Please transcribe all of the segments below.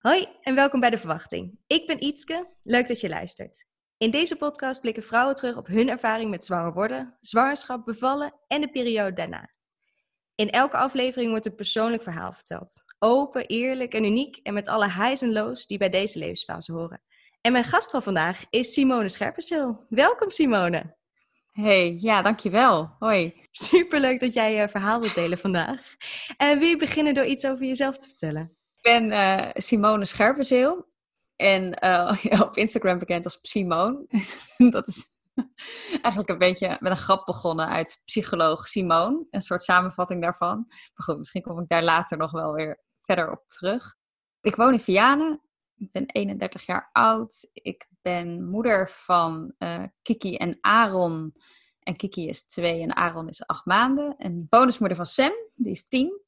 Hoi en welkom bij De Verwachting. Ik ben Ietske, leuk dat je luistert. In deze podcast blikken vrouwen terug op hun ervaring met zwanger worden, zwangerschap, bevallen en de periode daarna. In elke aflevering wordt een persoonlijk verhaal verteld. Open, eerlijk en uniek en met alle highs en lows die bij deze levensfase horen. En mijn gast van vandaag is Simone Scherpenzeel. Welkom Simone. Hey, ja, dankjewel. Hoi. Superleuk dat jij je verhaal wilt delen vandaag. En wil je beginnen door iets over jezelf te vertellen? Ik ben uh, Simone Scherpenzeel en uh, op Instagram bekend als Simone. dat is eigenlijk een beetje met een grap begonnen uit psycholoog Simone. Een soort samenvatting daarvan. Maar goed, misschien kom ik daar later nog wel weer verder op terug. Ik woon in Vianen. Ik ben 31 jaar oud. Ik ben moeder van uh, Kiki en Aaron. En Kiki is twee en Aaron is acht maanden. En bonusmoeder van Sam, die is tien.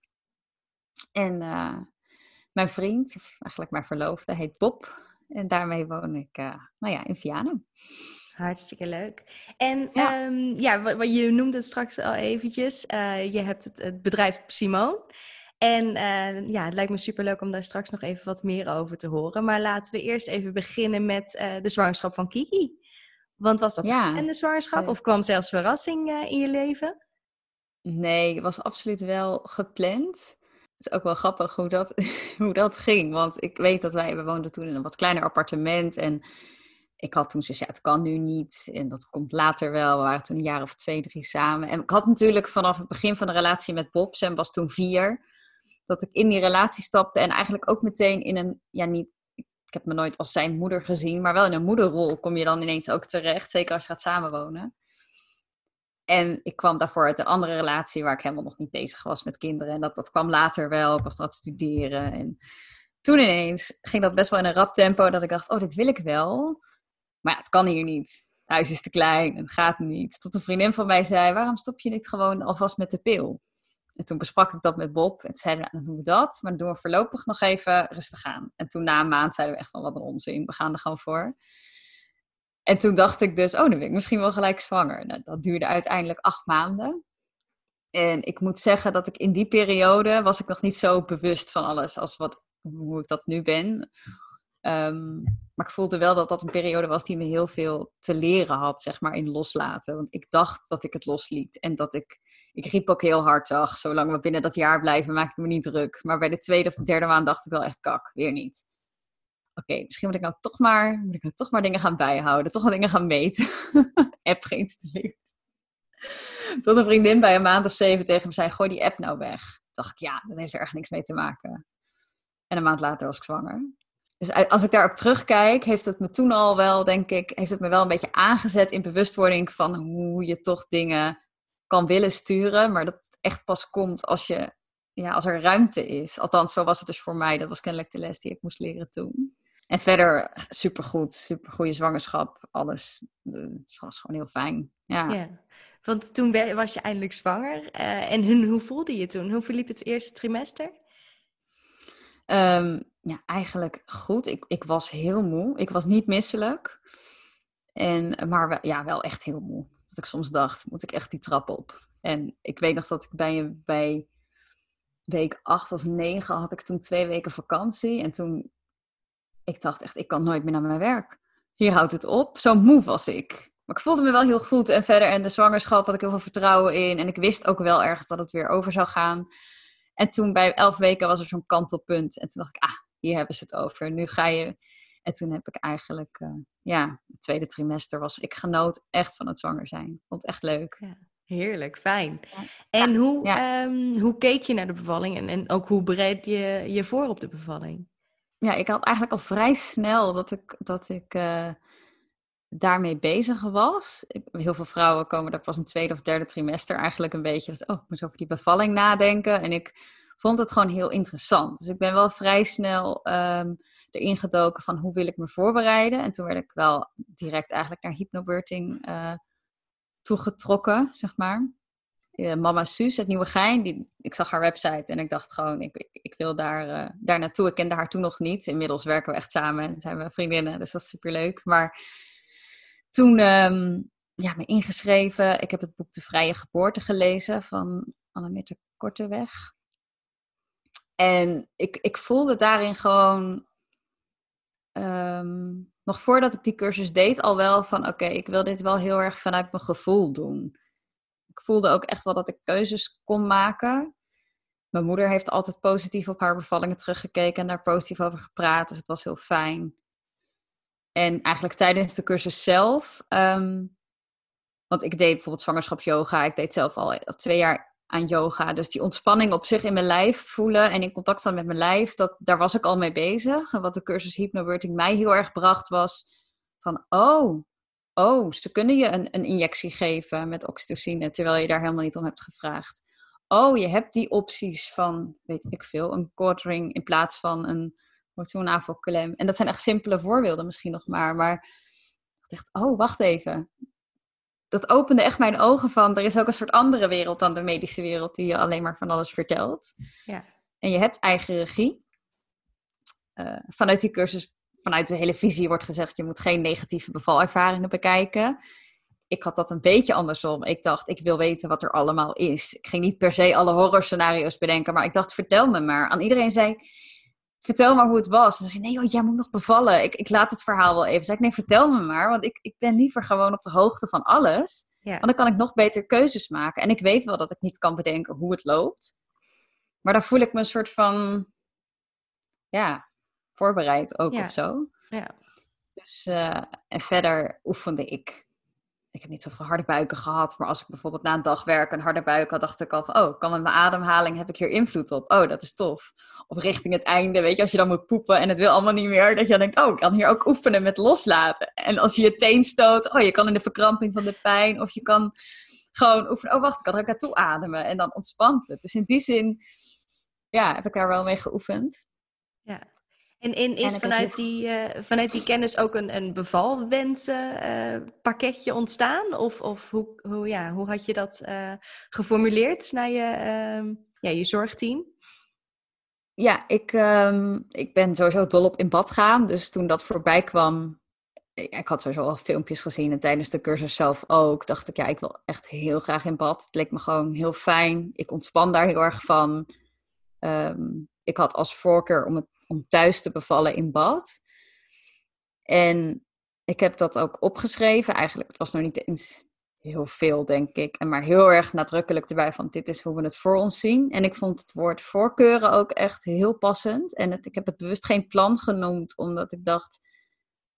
En mijn vriend, of eigenlijk mijn verloofde, heet Bob. En daarmee woon ik uh, nou ja, in Vianen. Hartstikke leuk. En ja, um, ja wat, je noemde het straks al eventjes. Uh, je hebt het, het bedrijf Simone. En uh, ja, het lijkt me superleuk om daar straks nog even wat meer over te horen. Maar laten we eerst even beginnen met de zwangerschap van Kiki. Want was dat ja. een zwangerschap of kwam zelfs verrassing in je leven? Nee, het was absoluut wel gepland. Het is ook wel grappig hoe dat, hoe dat ging. Want ik weet dat wij, we woonden toen in een wat kleiner appartement. En ik had toen gezegd, ja, het kan nu niet. En dat komt later wel. We waren toen een jaar of twee, drie samen. En ik had natuurlijk vanaf het begin van de relatie met Bob, Sam was toen vier, dat ik in die relatie stapte. En eigenlijk ook meteen in een, ja, niet, ik heb me nooit als zijn moeder gezien, maar wel in een moederrol kom je dan ineens ook terecht. Zeker als je gaat samenwonen. En ik kwam daarvoor uit een andere relatie waar ik helemaal nog niet bezig was met kinderen. En dat, dat kwam later wel. Ik was aan het studeren. En toen ineens ging dat best wel in een rap tempo. Dat ik dacht, oh, dit wil ik wel. Maar het kan hier niet. Het huis is te klein het gaat niet. Tot een vriendin van mij zei, waarom stop je niet gewoon alvast met de pil? En toen besprak ik dat met Bob. En we, nou, doen we dat. Maar dan doen we voorlopig nog even rustig aan. En toen na een maand zeiden we echt van, wat een onzin. We gaan er gewoon voor. En toen dacht ik dus, oh, dan ben ik misschien wel gelijk zwanger. Nou, dat duurde uiteindelijk acht maanden. En ik moet zeggen dat ik in die periode was ik nog niet zo bewust van alles als wat, hoe ik dat nu ben. Um, maar ik voelde wel dat dat een periode was die me heel veel te leren had, zeg maar, in loslaten. Want ik dacht dat ik het losliet. En dat ik, ik riep ook heel hard, ach, zolang we binnen dat jaar blijven, maak ik me niet druk. Maar bij de tweede of de derde maand dacht ik wel echt, kak, weer niet oké, misschien moet ik nou toch maar, moet ik nou toch maar dingen gaan bijhouden, toch wel dingen gaan meten. app geïnstalleerd. Tot een vriendin bij een maand of zeven tegen me zei, gooi die app nou weg. Toen dacht ik, ja, dat heeft er echt niks mee te maken. En een maand later was ik zwanger. Dus als ik daarop terugkijk, heeft het me toen al wel, denk ik, heeft het me wel een beetje aangezet in bewustwording van hoe je toch dingen kan willen sturen. Maar dat echt pas komt als je, ja, als er ruimte is. Althans, zo was het dus voor mij. Dat was kennelijk de les die ik moest leren toen. En verder supergoed, supergoeie zwangerschap, alles. Het was gewoon heel fijn. Ja. ja. Want toen was je eindelijk zwanger. Uh, en hoe voelde je toen? Hoe verliep het eerste trimester? Um, ja, eigenlijk goed. Ik, ik was heel moe. Ik was niet misselijk. En, maar wel, ja, wel echt heel moe. Dat ik soms dacht, moet ik echt die trap op? En ik weet nog dat ik bij, bij week acht of negen had ik toen twee weken vakantie. En toen ik dacht echt, ik kan nooit meer naar mijn werk. Hier houdt het op. Zo moe was ik. Maar ik voelde me wel heel goed. En verder, en de zwangerschap had ik heel veel vertrouwen in. En ik wist ook wel ergens dat het weer over zou gaan. En toen bij elf weken was er zo'n kantelpunt. En toen dacht ik, ah, hier hebben ze het over. Nu ga je. En toen heb ik eigenlijk, uh, ja, het tweede trimester was ik genoot echt van het zwanger zijn. Vond het echt leuk. Ja, heerlijk, fijn. En hoe, um, hoe keek je naar de bevalling en, en ook hoe bereid je je voor op de bevalling? Ja, ik had eigenlijk al vrij snel dat ik, dat ik uh, daarmee bezig was. Ik, heel veel vrouwen komen er pas een tweede of derde trimester eigenlijk een beetje. Dat, oh, ik moet over die bevalling nadenken. En ik vond het gewoon heel interessant. Dus ik ben wel vrij snel um, erin gedoken van hoe wil ik me voorbereiden. En toen werd ik wel direct eigenlijk naar hypnobirthing uh, toegetrokken, zeg maar. Uh, Mama Suus het Nieuwe Gein. Die, ik zag haar website en ik dacht gewoon, ik, ik, wil daar, uh, daar naartoe. Ik kende haar toen nog niet. Inmiddels werken we echt samen en zijn we vriendinnen, dus dat is superleuk. Maar toen um, ja, me ingeschreven. Ik heb het boek De Vrije Geboorte gelezen van Annemiette Korteweg. En ik, ik voelde daarin gewoon ehm, nog voordat ik die cursus deed, al wel van oké, ik wil dit wel heel erg vanuit mijn gevoel doen. Ik voelde ook echt wel dat ik keuzes kon maken. Mijn moeder heeft altijd positief op haar bevallingen teruggekeken en daar positief over gepraat, dus het was heel fijn. En eigenlijk tijdens de cursus zelf, ehm, want ik deed bijvoorbeeld zwangerschapsyoga, ik deed zelf al twee jaar aan yoga. Dus die ontspanning op zich in mijn lijf voelen en in contact staan met mijn lijf, dat, daar was ik al mee bezig. En wat de cursus Hypnobirthing mij heel erg bracht was van, oh, oh, ze kunnen je een, een injectie geven met oxytocine, terwijl je daar helemaal niet om hebt gevraagd. Oh, je hebt die opties van, weet ik veel, een quartering in plaats van een klem. En dat zijn echt simpele voorbeelden misschien nog maar, maar ik dacht, oh, wacht even dat opende echt mijn ogen van, er is ook een soort andere wereld dan de medische wereld die je alleen maar van alles vertelt. Ja. En je hebt eigen regie. Uh, vanuit die cursus, vanuit de hele visie wordt gezegd, je moet geen negatieve bevalervaringen bekijken. Ik had dat een beetje andersom. Ik dacht, ik wil weten wat er allemaal is. Ik ging niet per se alle horrorscenario's bedenken, maar ik dacht, vertel me maar. Aan iedereen zei, vertel maar hoe het was. En dan zei nee joh, jij moet nog bevallen. Ik, ik laat het verhaal wel even. Zei ik, nee, vertel me maar. Want ik, ik ben liever gewoon op de hoogte van alles. Want dan kan ik nog beter keuzes maken. En ik weet wel dat ik niet kan bedenken hoe het loopt. Maar dan voel ik me een soort van, ja, voorbereid ook of zo. Ja. Dus, uh, en verder oefende ik ik heb niet zoveel harde buiken gehad, maar als ik bijvoorbeeld na een dag werk een harde buik had, dacht ik al van, oh, kan met mijn ademhaling, heb ik hier invloed op? Oh, dat is tof. Of richting het einde, weet je, als je dan moet poepen en het wil allemaal niet meer, dat je dan denkt, oh, ik kan hier ook oefenen met loslaten. En als je je teen stoot, oh, je kan in de verkramping van de pijn, of je kan gewoon oefenen, oh, wacht, ik kan er ook naartoe ademen en dan ontspant het. Dus in die zin, ja, heb ik daar wel mee geoefend. En, en is vanuit, die, uh, vanuit die kennis ook een, een bevalwensen uh, pakketje ontstaan? Of, of hoe, hoe, ja, hoe had je dat uh, geformuleerd naar je, uh, ja, je zorgteam? Ja, ik, um, ik ben sowieso dol op in bad gaan. Dus toen dat voorbij kwam, ik had sowieso al filmpjes gezien en tijdens de cursus zelf ook, dacht ik, ja, ik wil echt heel graag in bad. Het leek me gewoon heel fijn. Ik ontspan daar heel erg van. Um, ik had als voorkeur om het om thuis te bevallen in bad. En ik heb dat ook opgeschreven. Eigenlijk, het was nog niet eens heel veel, denk ik. En maar heel erg nadrukkelijk erbij van dit is hoe we het voor ons zien. En ik vond het woord voorkeuren ook echt heel passend. En het, ik heb het bewust geen plan genoemd, omdat ik dacht,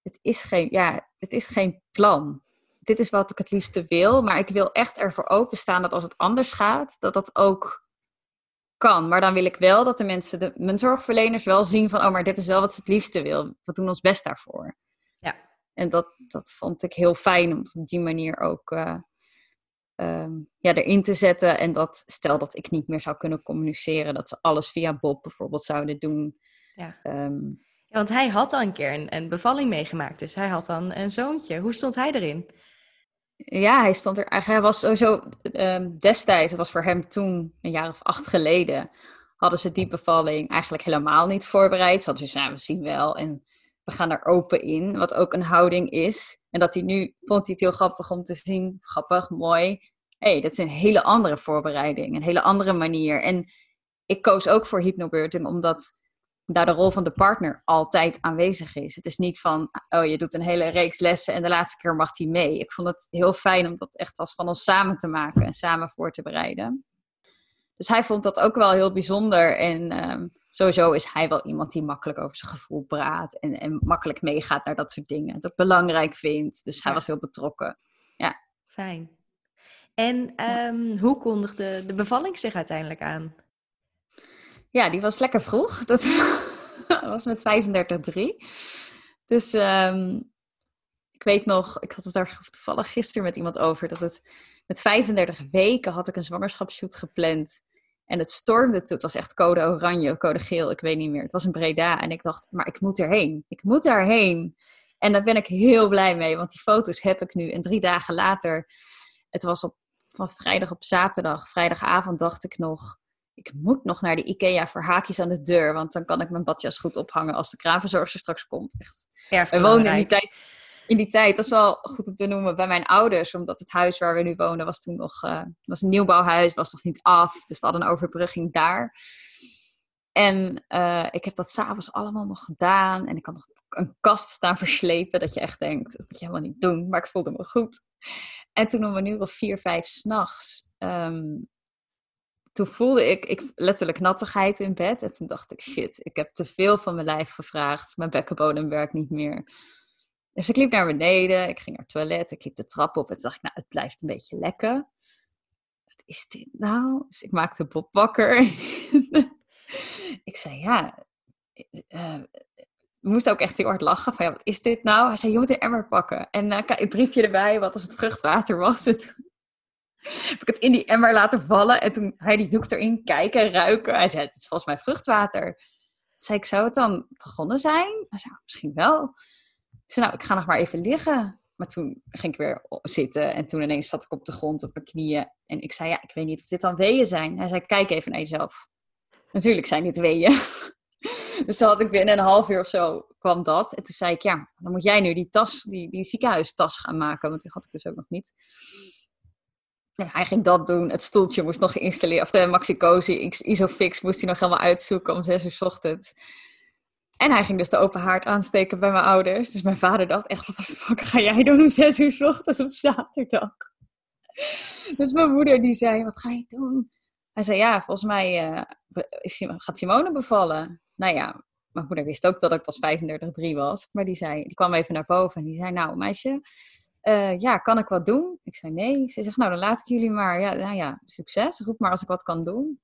het is geen, ja, het is geen plan. Dit is wat ik het liefste wil, maar ik wil echt ervoor openstaan dat als het anders gaat, dat dat ook kan. Maar dan wil ik wel dat de mensen, de, mijn zorgverleners, wel zien van, oh, maar dit is wel wat ze het liefste wil. We doen ons best daarvoor. Ja. En dat, dat vond ik heel fijn om op die manier ook uh, ja, erin te zetten. En dat stel dat ik niet meer zou kunnen communiceren, dat ze alles via Bob bijvoorbeeld zouden doen. Ja. Ehm, ja, want hij had al een keer een, een bevalling meegemaakt, dus hij had dan een zoontje. Hoe stond hij erin? Ja, hij stond er. Hij was sowieso um, destijds, het was voor hem toen een jaar of acht geleden, hadden ze die bevalling eigenlijk helemaal niet voorbereid. Ze hadden dus, nou, we zien wel en we gaan er open in, wat ook een houding is. En dat hij nu vond hij het heel grappig om te zien, grappig, mooi. Hey, dat is een hele andere voorbereiding, een hele andere manier. En ik koos ook voor hypnobirthing omdat daar de rol van de partner altijd aanwezig is. Het is niet van, oh, je doet een hele reeks lessen en de laatste keer mag hij mee. Ik vond het heel fijn om dat echt als van ons samen te maken en samen voor te bereiden. Dus hij vond dat ook wel heel bijzonder. En um, sowieso is hij wel iemand die makkelijk over zijn gevoel praat en, en makkelijk meegaat naar dat soort dingen. Dat belangrijk vindt. Dus hij was heel betrokken. Ja. Fijn. En um, hoe kondigde de bevalling zich uiteindelijk aan? Ja, die was lekker vroeg. Dat was met 35,3. Dus um, ik weet nog, ik had het daar toevallig gisteren met iemand over, dat het met 35 weken had ik een zwangerschapsshoot gepland. En het stormde toen. Het was echt code oranje, code geel, ik weet niet meer. Het was een Breda. En ik dacht, maar ik moet erheen. Ik moet daarheen. En daar ben ik heel blij mee, want die foto's heb ik nu. En drie dagen later, het was op, van vrijdag op zaterdag, vrijdagavond dacht ik nog, ik moet nog naar de IKEA voor haakjes aan de deur, want dan kan ik mijn badjas goed ophangen als de kraanverzorgster straks komt. Echt. We woonden in die tijd. In die tijd, dat is wel goed om te noemen, bij mijn ouders, omdat het huis waar we nu wonen was toen nog uh, was een nieuwbouwhuis, was nog niet af, dus we hadden een overbrugging daar. En uh, ik heb dat s'avonds allemaal nog gedaan. En ik had nog een kast staan verslepen. Dat je echt denkt, dat moet je helemaal niet doen. Maar ik voelde me goed. En toen om een uur of vier, vijf s'nachts... Um, toen voelde ik, ik letterlijk nattigheid in bed. En toen dacht ik, shit, ik heb te veel van mijn lijf gevraagd. Mijn bekkenbodem werkt niet meer. Dus ik liep naar beneden, ik ging naar het toilet, ik liep de trap op. En toen dacht ik, nou, het blijft een beetje lekker. Wat is dit nou? Dus ik maakte Bob wakker. ik zei, ja... Uh, we moesten ook echt heel hard lachen. Van, ja, wat is dit nou? Hij zei, je moet een emmer pakken. En uh, een briefje erbij, wat als het vruchtwater was. Het heb ik het in die emmer laten vallen. En toen hij die doek erin kijken, ruiken. Hij zei, het is volgens mij vruchtwater. Toen zei ik, zou het dan begonnen zijn? Hij zei, misschien wel. Ik zei, nou, ik ga nog maar even liggen. Maar toen ging ik weer zitten en toen ineens zat ik op de grond op mijn knieën. En ik zei, ja, ik weet niet of dit dan weeën zijn. Hij zei, kijk even naar jezelf. Natuurlijk zijn dit weeën. dus dan had ik binnen een half uur of zo kwam dat. En toen zei ik, ja, dan moet jij nu die tas, die, die ziekenhuistas gaan maken. Want die had ik dus ook nog niet hij ging dat doen. Het stoeltje moest nog geïnstalleerd. Of de Maxi Cozy Isofix moest hij nog helemaal uitzoeken om zes uur s ochtends. En hij ging dus de open haard aansteken bij mijn ouders. Dus mijn vader dacht echt, wat de fuck ga jij doen om zes uur s ochtends op zaterdag? Dus mijn moeder die zei, wat ga je doen? Hij zei, ja, volgens mij uh, gaat Simone bevallen. Nou ja, mijn moeder wist ook dat ik pas 35,3 was. Maar die, zei, die kwam even naar boven en die zei, nou meisje, uh, ja, kan ik wat doen? Ik zei nee. Ze zegt, nou dan laat ik jullie maar. Ja, nou ja, succes. Roep maar als ik wat kan doen.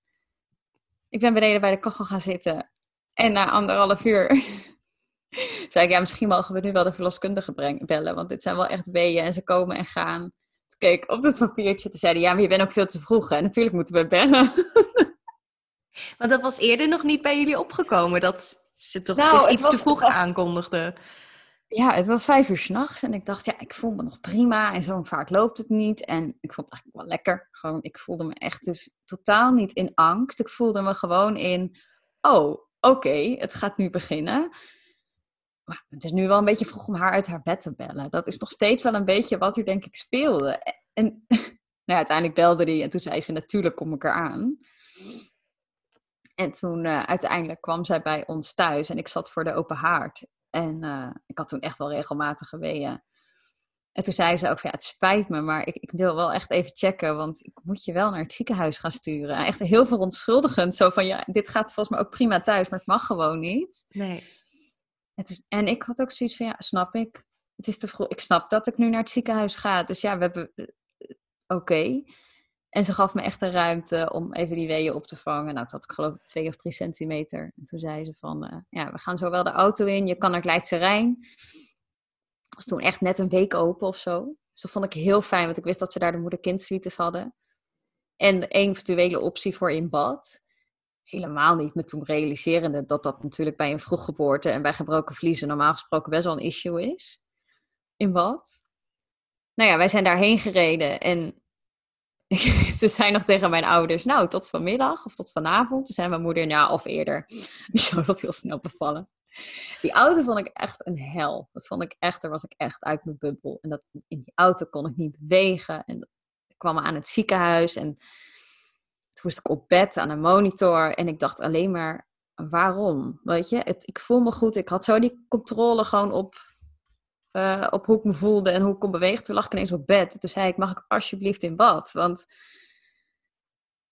Ik ben beneden bij de kachel gaan zitten. En na anderhalf uur zei ik, ja, misschien mogen we nu wel de verloskundige bellen. Want dit zijn wel echt weeën en ze komen en gaan. Toen keek ik op het papiertje. Toen zeiden ja, maar je bent ook veel te vroeg. En natuurlijk moeten we bellen. Want dat was eerder nog niet bij jullie opgekomen. Dat ze toch nou, iets te vroeg aankondigden ja, het was vijf uur s'nachts en ik dacht, ja, ik voel me nog prima en zo vaak loopt het niet. En ik vond het eigenlijk wel lekker. Gewoon, ik voelde me echt dus totaal niet in angst. Ik voelde me gewoon in, oh, oké, het gaat nu beginnen. Het is nu wel een beetje vroeg om haar uit haar bed te bellen. Dat is nog steeds wel een beetje wat er denk ik speelde. En nou, uiteindelijk belde die en toen zei ze, natuurlijk kom ik eraan. En toen uh, uiteindelijk kwam zij bij ons thuis en ik zat voor de open haard. En uh, ik had toen echt wel regelmatig geweeën. En toen zei ze ook van ja, het spijt me, maar ik, ik, wil wel echt even checken, want ik moet je wel naar het ziekenhuis gaan sturen. En echt heel verontschuldigend, zo van ja, dit gaat volgens mij ook prima thuis, maar het mag gewoon niet. Nee. Het is, en ik had ook zoiets van ja, snap ik. Het is te vroeg. Ik snap dat ik nu naar het ziekenhuis ga. Dus ja, we hebben. Eh, oké. En ze gaf me echt een ruimte om even die weeën op te vangen. Nou, dat had ik geloof ik twee of drie centimeter. En toen zei ze van, uh, ja, we gaan zo wel de auto in. Je kan naar Leidse Rijn. Dat was toen echt net een week open of zo. Dus dat vond ik heel fijn, want ik wist dat ze daar de moeder-kind hadden. En de eventuele optie voor in bad. Helemaal niet me toen realiserende dat dat natuurlijk bij een vroeggeboorte en bij gebroken vliezen normaal gesproken best wel een issue is. In bad. Nou ja, wij zijn daarheen gereden en ze zei nog tegen mijn ouders, nou, tot vanmiddag of tot vanavond. Toen zei mijn moeder, ja, of eerder. Die zou dat heel snel bevallen. Die auto vond ik echt een hel. Dat vond ik echt, daar was ik echt uit mijn bubbel. En dat, in die auto kon ik niet bewegen. En ik kwam aan het ziekenhuis en toen moest ik op bed aan een monitor. En ik dacht alleen maar, waarom? Weet je, het, ik voel me goed. Ik had zo die controle gewoon op uh, op hoe ik me voelde en hoe ik kon bewegen. Toen lag ik ineens op bed. Toen zei ik, mag ik alsjeblieft in bad? Want,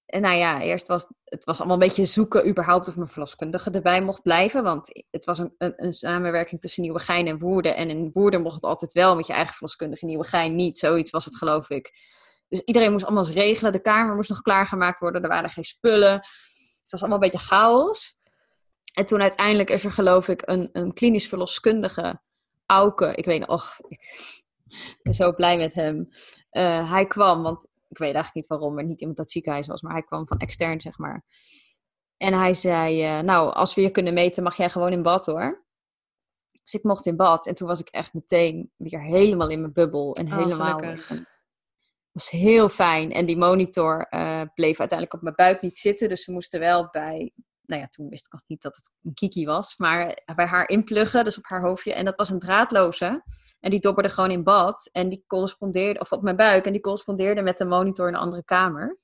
en nou ja, eerst was het was allemaal een beetje zoeken überhaupt of mijn verloskundige erbij mocht blijven. Want het was een, een, een samenwerking tussen Nieuwegein en Woerden. En in Woerden mocht het altijd wel met je eigen verloskundige, Nieuwegein niet. Zoiets was het geloof ik. Dus iedereen moest allemaal regelen. De kamer moest nog klaargemaakt worden. Er waren geen spullen. Dus het was allemaal een beetje chaos. En toen uiteindelijk is er geloof ik een, een klinisch verloskundige Auke, ik weet nog, ik ben zo blij met hem. Uh, hij kwam, want ik weet eigenlijk niet waarom, maar niet iemand dat ziekenhuis was, maar hij kwam van extern, zeg maar. En hij zei, uh, nou, als we je kunnen meten, mag jij gewoon in bad hoor. Dus ik mocht in bad en toen was ik echt meteen weer helemaal in mijn bubbel. En oh, helemaal. Het was heel fijn. En die monitor uh, bleef uiteindelijk op mijn buik niet zitten. Dus ze moesten wel bij nou ja, toen wist ik nog niet dat het een kiki was, maar bij haar inpluggen, dus op haar hoofdje. En dat was een draadloze. En die dobberde gewoon in bad. En die correspondeerde, of op mijn buik, en die correspondeerde met de monitor in een andere kamer.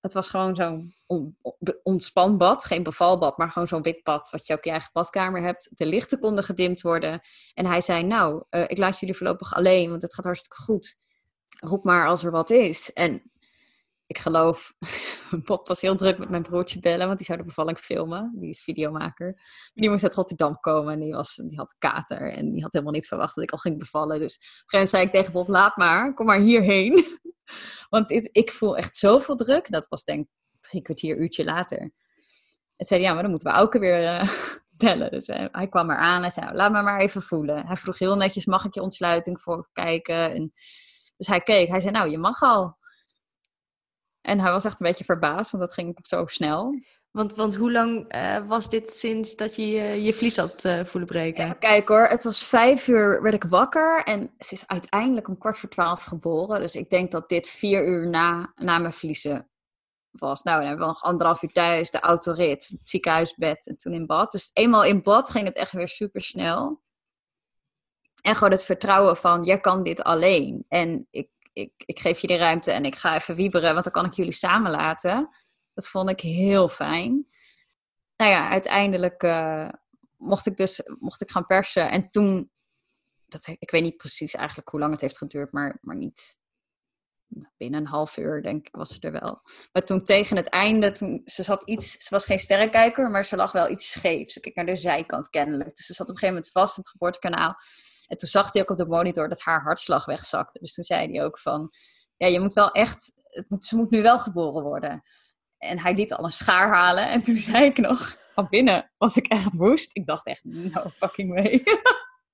het was gewoon zo'n on, ontspanbad, geen bevalbad, maar gewoon zo'n wit bad, wat je ook in je eigen badkamer hebt. De lichten konden gedimd worden. En hij zei, nou, uh, ik laat jullie voorlopig alleen, want het gaat hartstikke goed. Roep maar als er wat is. En ik geloof, Bob was heel druk met mijn broertje bellen, want die zou de bevalling filmen. Die is videomaker. Die moest uit Rotterdam komen en die, was, die had kater. En die had helemaal niet verwacht dat ik al ging bevallen. Dus op een gegeven moment zei ik tegen Bob, laat maar, kom maar hierheen. want ik voel echt zoveel druk. Dat was denk ik drie kwartier, uurtje later. En zei ja, maar dan moeten we ook weer uh, bellen. Dus hij, hij kwam eraan en zei, laat me maar even voelen. Hij vroeg heel netjes, mag ik je ontsluiting voor kijken? En, dus hij keek, hij zei, nou, je mag al. En hij was echt een beetje verbaasd, want dat ging zo snel. Want, want hoe lang uh, was dit sinds dat je uh, je vlies had uh, voelen breken? Ja, kijk hoor, het was vijf uur werd ik wakker en ze is uiteindelijk om kwart voor twaalf geboren. Dus ik denk dat dit vier uur na, na mijn vliezen was. Nou, dan hebben we nog anderhalf uur thuis, de autorit, het ziekenhuisbed en toen in bad. Dus eenmaal in bad ging het echt weer super snel. En gewoon het vertrouwen van, jij kan dit alleen. En ik ik, ik geef je de ruimte en ik ga even wieberen, want dan kan ik jullie samen laten. Dat vond ik heel fijn. Nou ja, uiteindelijk uh, mocht ik dus mocht ik gaan persen. En toen, dat, ik weet niet precies eigenlijk hoe lang het heeft geduurd, maar, maar niet binnen een half uur, denk ik, was ze er wel. Maar toen tegen het einde, toen, ze zat iets, ze was geen sterrenkijker, maar ze lag wel iets scheef. Ze keek naar de zijkant kennelijk. Dus ze zat op een gegeven moment vast in het geboortekanaal. En toen zag hij ook op de monitor dat haar hartslag wegzakte. Dus toen zei hij ook van, ja, je moet wel echt, moet, ze moet nu wel geboren worden. En hij liet al een schaar halen. En toen zei ik nog, van binnen was ik echt woest. Ik dacht echt, no fucking way.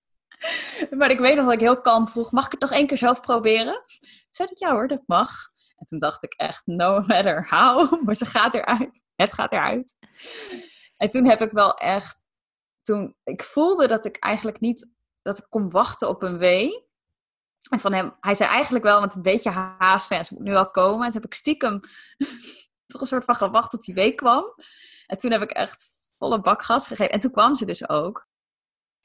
maar ik weet nog dat ik heel kalm vroeg, mag ik het nog één keer zelf proberen? Zei ik, ja hoor, dat mag. En toen dacht ik echt, no matter how, maar ze gaat eruit. Het gaat eruit. En toen heb ik wel echt, toen, ik voelde dat ik eigenlijk niet dat ik kon wachten op een wee. En van hem, hij zei eigenlijk wel met een beetje haast van, ze moet nu wel komen. En toen heb ik stiekem toch een soort van gewacht tot die week kwam. En toen heb ik echt volle bak gas gegeven. En toen kwam ze dus ook.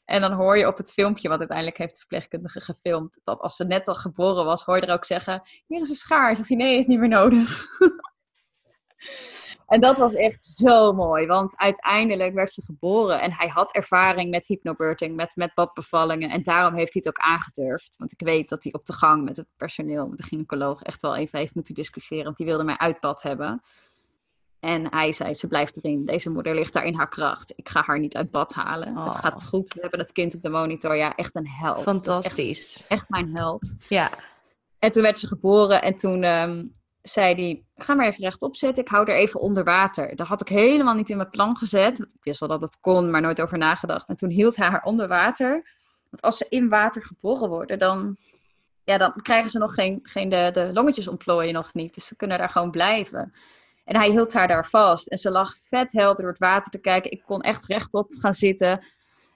En dan hoor je op het filmpje, wat uiteindelijk heeft de verpleegkundige gefilmd, dat als ze net al geboren was, hoor je er ook zeggen: Hier is een schaar. Zegt hij: Nee, is niet meer nodig. En dat was echt zo mooi, want uiteindelijk werd ze geboren en hij had ervaring met hypnobirthing, met, met badbevallingen. En daarom heeft hij het ook aangedurfd. Want ik weet dat hij op de gang met het personeel, met de gynaecoloog, echt wel even heeft moeten discussiëren. Want die wilde mij uit bad hebben. En hij zei, ze blijft erin. Deze moeder ligt daar in haar kracht. Ik ga haar niet uit bad halen. Het oh. gaat goed. We hebben het kind op de monitor. Ja, echt een held. Fantastisch. Echt, echt, mijn held. Ja. En toen werd ze geboren. En toen ehm, zei hij, ga maar even rechtop zitten, ik hou er even onder water. Dat had ik helemaal niet in mijn plan gezet. Ik wist wel dat het kon, maar nooit over nagedacht. En toen hield hij haar onder water. Want als ze in water geboren worden, dan, ja, dan krijgen ze nog geen, geen de, de longetjes ontplooien nog niet. Dus ze kunnen daar gewoon blijven. En hij hield haar daar vast. En ze lag vet helder door het water te kijken. Ik kon echt rechtop gaan zitten.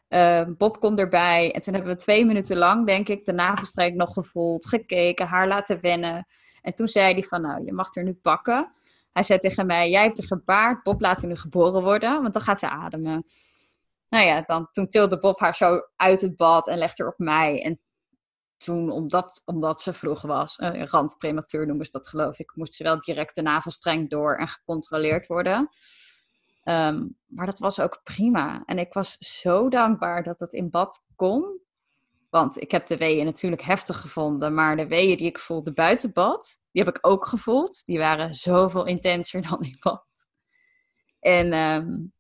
Uh, Bob komt erbij. En toen hebben we twee minuten lang, denk ik, de navelstrijk nog gevoeld, gekeken, haar laten wennen. En toen zei hij van, nou, je mag er nu pakken. Hij zei tegen mij, jij hebt er gebaard, Bob laat er nu geboren worden, want dan gaat ze ademen. Nou ja, dan, toen tilde Bob haar zo uit het bad en legde er op mij. En toen, omdat, omdat ze vroeg was, een randprematuur noemen ze dat geloof ik, moest ze wel direct de navelstreng door en gecontroleerd worden. Ehm, maar dat was ook prima. En ik was zo dankbaar dat het in bad kon. Want ik heb de weeën natuurlijk heftig gevonden, maar de weeën die ik voelde buiten bad, die heb ik ook gevoeld. Die waren zoveel intenser dan in bad. En um,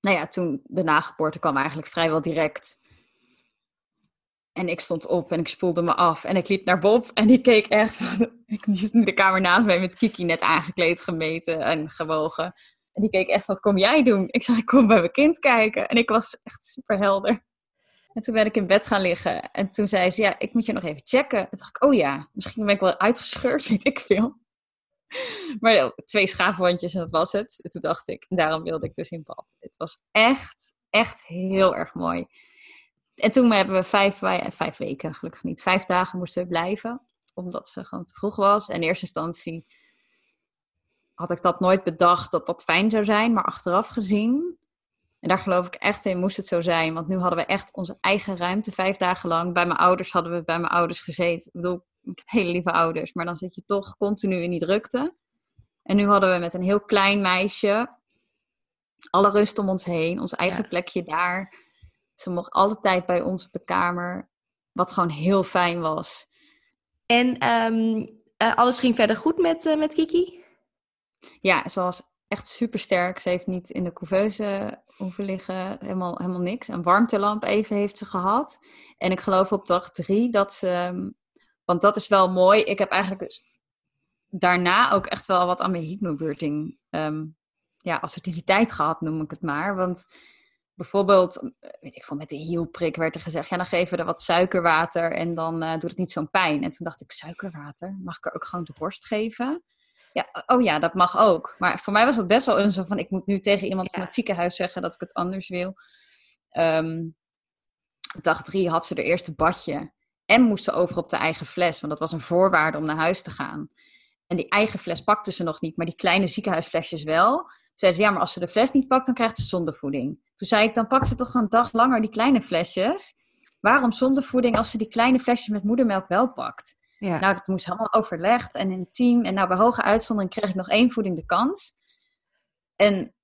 nou ja, toen de nageboorte kwam eigenlijk vrijwel direct. En ik stond op en ik spoelde me af en ik liep naar Bob en die keek echt. Die is nu de kamer naast mij met Kiki net aangekleed, gemeten en gewogen. En die keek echt, wat kom jij doen? Ik zei, ik kom bij mijn kind kijken. En ik was echt super helder. En toen ben ik in bed gaan liggen. En toen zei ze, ja, ik moet je nog even checken. En toen dacht ik, oh ja, misschien ben ik wel uitgescheurd, weet ik veel. Maar twee schaafwandjes en dat was het. En toen dacht ik, daarom wilde ik dus in bad. Het was echt, echt heel erg mooi. En toen hebben we vijf, vijf weken, gelukkig niet, vijf dagen moesten we blijven. Omdat ze gewoon te vroeg was. En in eerste instantie had ik dat nooit bedacht dat dat fijn zou zijn. Maar achteraf gezien en daar geloof ik echt in, moest het zo zijn. Want nu hadden we echt onze eigen ruimte, vijf dagen lang. Bij mijn ouders hadden we bij mijn ouders gezeten. Ik bedoel, ik heb hele lieve ouders, maar dan zit je toch continu in die drukte. En nu hadden we met een heel klein meisje alle rust om ons heen, ons eigen plekje daar. Ze mocht altijd tijd bij ons op de kamer, wat gewoon heel fijn was. En ehm, eh, alles ging verder goed met, uh, met Kiki? Ja, ze was echt super sterk. Ze heeft niet in de couveuse hoeven liggen, helemaal, helemaal niks. Een warmtelamp even heeft ze gehad. En ik geloof op dag drie dat ze, ehm, want dat is wel mooi. Ik heb eigenlijk dus daarna ook echt wel wat aan mijn um, ja, assertiviteit gehad, noem ik het maar. Want bijvoorbeeld, weet ik veel, met de hielprik werd er gezegd, ja, dan geven we er wat suikerwater en dan uh, doet het niet zo'n pijn. En toen dacht ik, suikerwater? Mag ik er ook gewoon de borst geven? Ja, oh ja, dat mag ook. Maar voor mij was het best wel een zo van, ik moet nu tegen iemand van het ziekenhuis zeggen dat ik het anders wil. Um, dag drie had ze de eerste badje. En moest ze over op de eigen fles, want dat was een voorwaarde om naar huis te gaan. En die eigen fles pakte ze nog niet, maar die kleine ziekenhuisflesjes wel. Zei ze, ja, maar als ze de fles niet pakt, dan krijgt ze zondevoeding. Toen zei ik, dan pakt ze toch een dag langer die kleine flesjes. Waarom zondevoeding als ze die kleine flesjes met moedermelk wel pakt? Ja. Nou, dat moest helemaal overlegd en intiem. En nou, bij hoge uitzondering kreeg ik nog één voeding de kans. En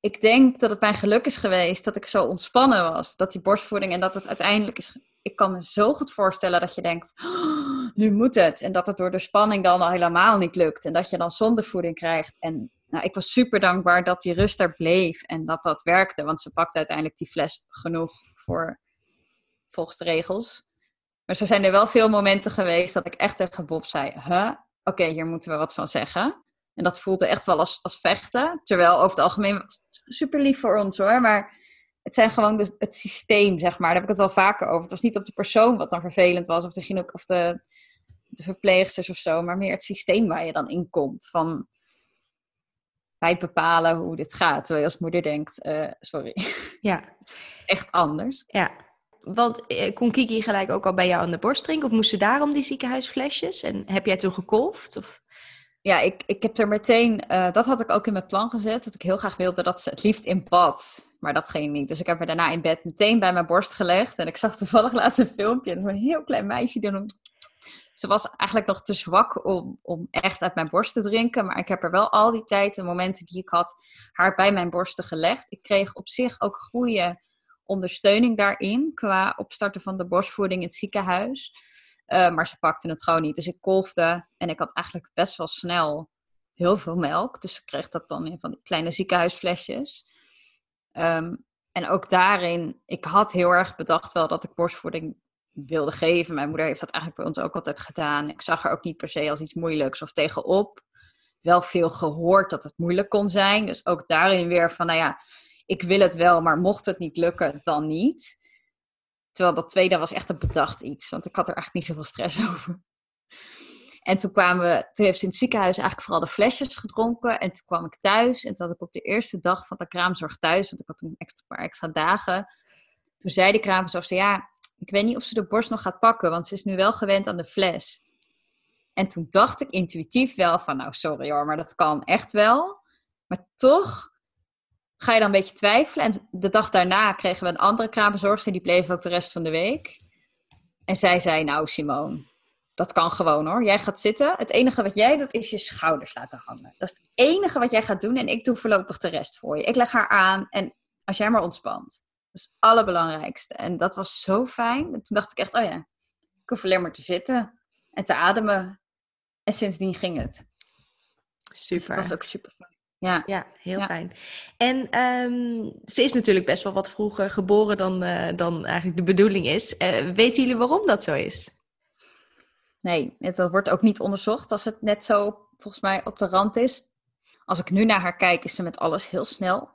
ik denk dat het mijn geluk is geweest dat ik zo ontspannen was. Dat die borstvoeding en dat het uiteindelijk is. Ik kan me zo goed voorstellen dat je denkt: oh, nu moet het. En dat het door de spanning dan al helemaal niet lukt. En dat je dan zondevoeding krijgt. En nou, ik was super dankbaar dat die rust er bleef en dat dat werkte. Want ze pakte uiteindelijk die fles genoeg voor volgens de regels. Maar er zijn er wel veel momenten geweest dat ik echt tegen Bob zei: huh? Oké, hier moeten we wat van zeggen. En dat voelde echt wel als, als vechten. Terwijl over het algemeen super lief voor ons hoor. Maar het zijn gewoon de, het systeem, zeg maar. Daar heb ik het wel vaker over. Het was niet op de persoon wat dan vervelend was, of de, of de, de verpleegsters of zo, maar meer het systeem waar je dan in komt. Van wij bepalen hoe dit gaat. Terwijl je als moeder denkt, uh, sorry. Ja. Echt anders. Ja. Want eh, kon Kiki gelijk ook al bij jou aan de borst drinken? Of moest ze daarom die ziekenhuisflesjes? En heb jij toen gekolfd? Of? Ja, ik, ik heb er meteen, uh, dat had ik ook in mijn plan gezet, dat ik heel graag wilde dat ze het liefst in bad. Maar dat ging niet. Dus ik heb haar daarna in bed meteen bij mijn borst gelegd. En ik zag toevallig laatst een filmpje. En zo'n heel klein meisje ze was eigenlijk nog te zwak om, om echt uit mijn borst te drinken. Maar ik heb er wel al die tijd, de momenten die ik had, haar bij mijn borsten gelegd. Ik kreeg op zich ook goede ondersteuning daarin. Qua opstarten van de borstvoeding in het ziekenhuis. Uh, maar ze pakte het gewoon niet. Dus ik kolfde en ik had eigenlijk best wel snel heel veel melk. Dus ze kreeg dat dan in van die kleine ziekenhuisflesjes. Um, en ook daarin, ik had heel erg bedacht wel dat ik borstvoeding wilde geven. Mijn moeder heeft dat eigenlijk bij ons ook altijd gedaan. Ik zag er ook niet per se als iets moeilijks of tegenop. Wel veel gehoord dat het moeilijk kon zijn. Dus ook daarin weer van, nou ja, ik wil het wel, maar mocht het niet lukken, dan niet. Terwijl dat tweede was echt een bedacht iets, want ik had er eigenlijk niet zoveel stress over. En toen kwamen we, toen heeft ze in het ziekenhuis eigenlijk vooral de flesjes gedronken. En toen kwam ik thuis en toen had ik op de eerste dag van de kraamzorg thuis, want ik had een extra, paar extra dagen. Toen zei de kraamzorg, ja, ik weet niet of ze de borst nog gaat pakken, want ze is nu wel gewend aan de fles. En toen dacht ik intuïtief wel van, nou sorry hoor, maar dat kan echt wel. Maar toch ga je dan een beetje twijfelen. En de dag daarna kregen we een andere kraambezorgster, die bleef ook de rest van de week. En zij zei, nou Simone, dat kan gewoon hoor. Jij gaat zitten. Het enige wat jij doet is je schouders laten hangen. Dat is het enige wat jij gaat doen. En ik doe voorlopig de rest voor je. Ik leg haar aan en als jij maar ontspant. Dat is het allerbelangrijkste. En dat was zo fijn. toen dacht ik echt, oh ja, ik hoef alleen maar te zitten en te ademen. En sindsdien ging het. Super. Dus dat was ook super fijn. Ja, ja heel fijn. En ehm, ze is natuurlijk best wel wat vroeger geboren dan, uh, dan eigenlijk de bedoeling is. Uh, weten jullie waarom dat zo is? Nee, dat wordt ook niet onderzocht als het net zo volgens mij op de rand is. Als ik nu naar haar kijk, is ze met alles heel snel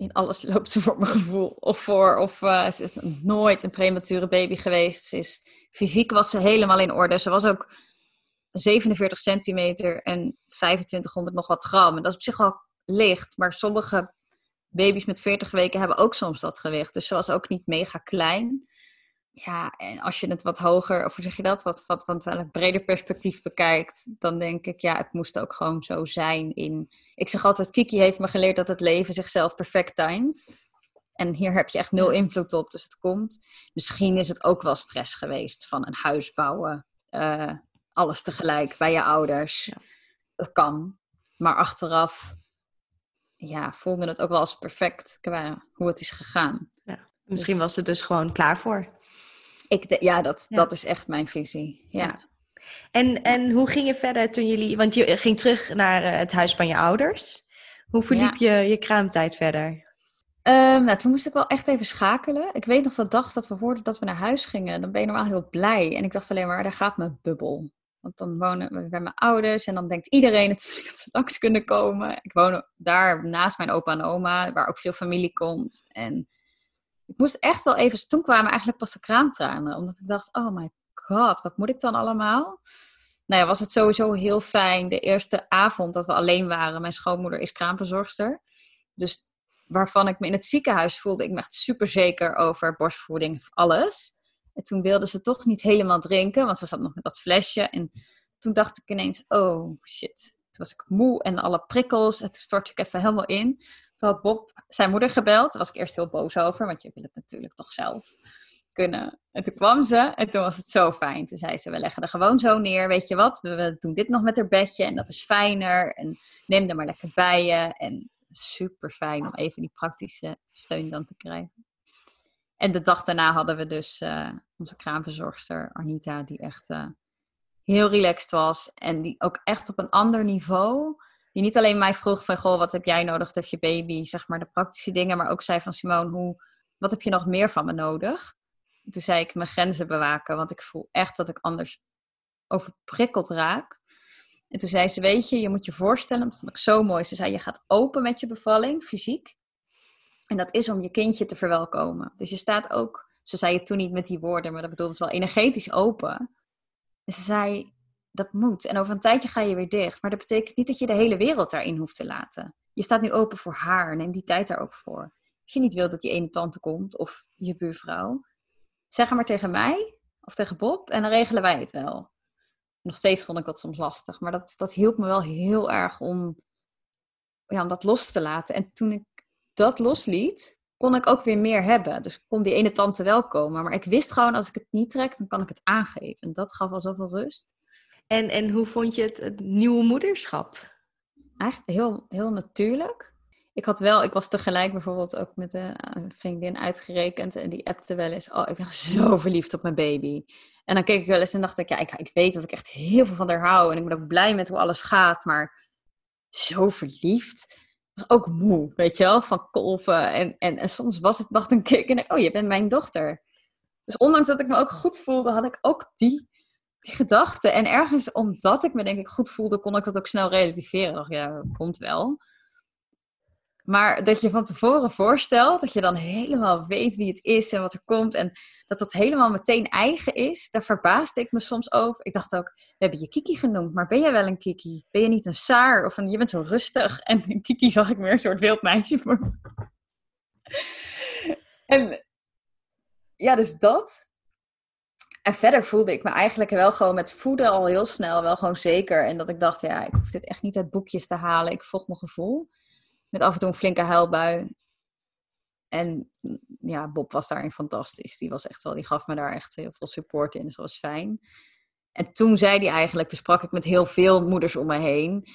in alles loopt ze voor mijn gevoel. Of voor, of uh, ze is nooit een premature baby geweest. Ze is, fysiek was ze helemaal in orde. Ze was ook 47 centimeter en 2500 nog wat gram. En dat is op zich wel licht. Maar sommige baby's met 40 weken hebben ook soms dat gewicht. Dus ze was ook niet mega klein ja, en als je het wat hoger, of hoe zeg je dat, wat, wat, wat een breder perspectief bekijkt, dan denk ik, ja, het moest ook gewoon zo zijn in... Ik zeg altijd, Kiki heeft me geleerd dat het leven zichzelf perfect timed. En hier heb je echt nul invloed op, dus het komt. Misschien is het ook wel stress geweest van een huis bouwen. Uh, alles tegelijk bij je ouders. Dat kan. maar achteraf ja, voelde het ook wel als perfect qua hoe het is gegaan. Ja. Misschien dus was het dus gewoon klaar voor. Ik ja, dat, dat is echt mijn visie. Ja. En, en hoe ging je verder toen jullie... Want je ging terug naar eh, het huis van je ouders. Hoe verliep je je kraamtijd verder? Um, nou, toen moest ik wel echt even schakelen. Ik weet nog dat dag dat we hoorden dat we naar huis gingen. Dan ben je normaal heel blij. En ik dacht alleen maar, daar gaat mijn bubbel. Want dan wonen we bij mijn ouders en dan denkt iedereen natuurlijk dat ze langs kunnen komen. Ik woon daar naast mijn opa en oma, waar ook veel familie komt. En ik moest echt wel even, toen kwamen eigenlijk pas de kraamtranen. Omdat ik dacht, oh my god, wat moet ik dan allemaal? Nou ja, was het sowieso heel fijn. De eerste avond dat we alleen waren, mijn schoonmoeder is kraamverzorgster. Dus waarvan ik me in het ziekenhuis voelde, ik me echt super zeker over borstvoeding, alles. En toen wilde ze toch niet helemaal drinken, want ze zat nog met dat flesje. En toen dacht ik ineens, oh shit. Toen was ik moe en alle prikkels. En toen stortte ik even helemaal in. Toen had Bob zijn moeder gebeld. Daar was ik eerst heel boos over, want je wil het natuurlijk toch zelf kunnen. En toen kwam ze en toen was het zo fijn. Toen zei ze, we leggen er gewoon zo neer. Weet je wat, we doen dit nog met haar bedje en dat is fijner. En neem er maar lekker bij je. En super fijn om even die praktische steun dan te krijgen. En de dag daarna hadden we dus uh, onze kraamverzorgster Arnita, die echt uh, heel relaxed was. En die ook echt op een ander niveau. Die niet alleen mij vroeg van, goh, wat heb jij nodig? Heeft je baby? Zeg maar de praktische dingen. Maar ook zei van, Simone, hoe, wat heb je nog meer van me nodig? toen zei ik mijn grenzen bewaken. Want ik voel echt dat ik anders overprikkeld raak. En toen zei ze, weet je, je moet je voorstellen, dat vond ik zo mooi. Ze zei, je gaat open met je bevalling, fysiek. En dat is om je kindje te verwelkomen. Dus je staat ook, ze zei het toen niet met die woorden, maar dat bedoelde ze wel energetisch open. En ze zei, dat moet. En over een tijdje ga je weer dicht. Maar dat betekent niet dat je de hele wereld daarin hoeft te laten. Je staat nu open voor haar. Neem die tijd daar ook voor. Als je niet wil dat die ene tante komt of je buurvrouw, zeg maar tegen mij of tegen Bob en dan regelen wij het wel. Nog steeds vond ik dat soms lastig, maar dat, dat hielp me wel heel erg om, ja, om dat los te laten. En toen ik dat losliet, kon ik ook weer meer hebben. Dus kon die ene tante wel komen. Maar ik wist gewoon, als ik het niet trek, dan kan ik het aangeven. En dat gaf al zoveel rust. En, en hoe vond je het, het nieuwe moederschap? Eigenlijk heel, heel natuurlijk. Ik had wel, ik was tegelijk bijvoorbeeld ook met een vriendin uitgerekend. En die appte wel eens, oh, ik ben zo verliefd op mijn baby. En dan keek ik wel eens en dacht ik, ja, ik, ik weet dat ik echt heel veel van haar hou. En ik ben ook blij met hoe alles gaat. Maar zo verliefd ook moe, weet je wel, van kolven. En, en, en soms was het, dacht een keer, en oh, je bent mijn dochter. Dus ondanks dat ik me ook goed voelde, had ik ook die, die gedachte. En ergens omdat ik me denk ik goed voelde, kon ik dat ook snel relativeren. Dacht, ja, komt wel. Maar dat je van tevoren voorstelt, dat je dan helemaal weet wie het is en wat er komt. En dat dat helemaal meteen eigen is, daar verbaasde ik me soms over. Ik dacht ook, we hebben je Kiki genoemd, maar ben jij wel een Kiki? Ben je niet een Saar? Of een, je bent zo rustig. En Kiki zag ik meer een soort wild meisje voor En ja, dus dat. En verder voelde ik me eigenlijk wel gewoon met voeden al heel snel wel gewoon zeker. En dat ik dacht, ja, ik hoef dit echt niet uit boekjes te halen. Ik volg mijn gevoel. Met af en toe een flinke huilbui. En ja, Bob was daarin fantastisch. Die was echt wel, die gaf me daar echt heel veel support in. Dus dat was fijn. En toen zei hij eigenlijk, toen sprak ik met heel veel moeders om me heen.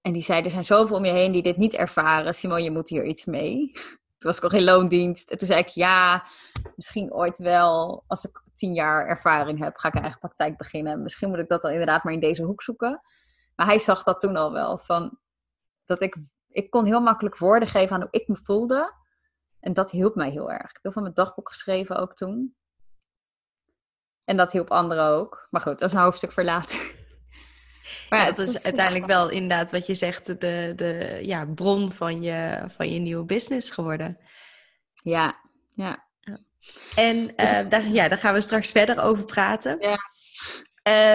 En die zei, er zijn zoveel om je heen die dit niet ervaren. Simon, je moet hier iets mee. Toen was ik al geen loondienst. En toen zei ik, ja, misschien ooit wel. Als ik tien jaar ervaring heb, ga ik een eigen praktijk beginnen. Misschien moet ik dat dan inderdaad maar in deze hoek zoeken. Maar hij zag dat toen al wel. Van, dat ik ik kon heel makkelijk woorden geven aan hoe ik me voelde. En dat hielp mij heel erg. Ik heb heel veel mijn dagboek geschreven ook toen. En dat hielp anderen ook. Maar goed, dat is een hoofdstuk voor later. Maar ja, het is uiteindelijk wel inderdaad wat je zegt, de, de ja, bron van je, van je nieuwe business geworden. Ja, ja. En dus uh, daar, ja, daar gaan we straks verder over praten. Ja.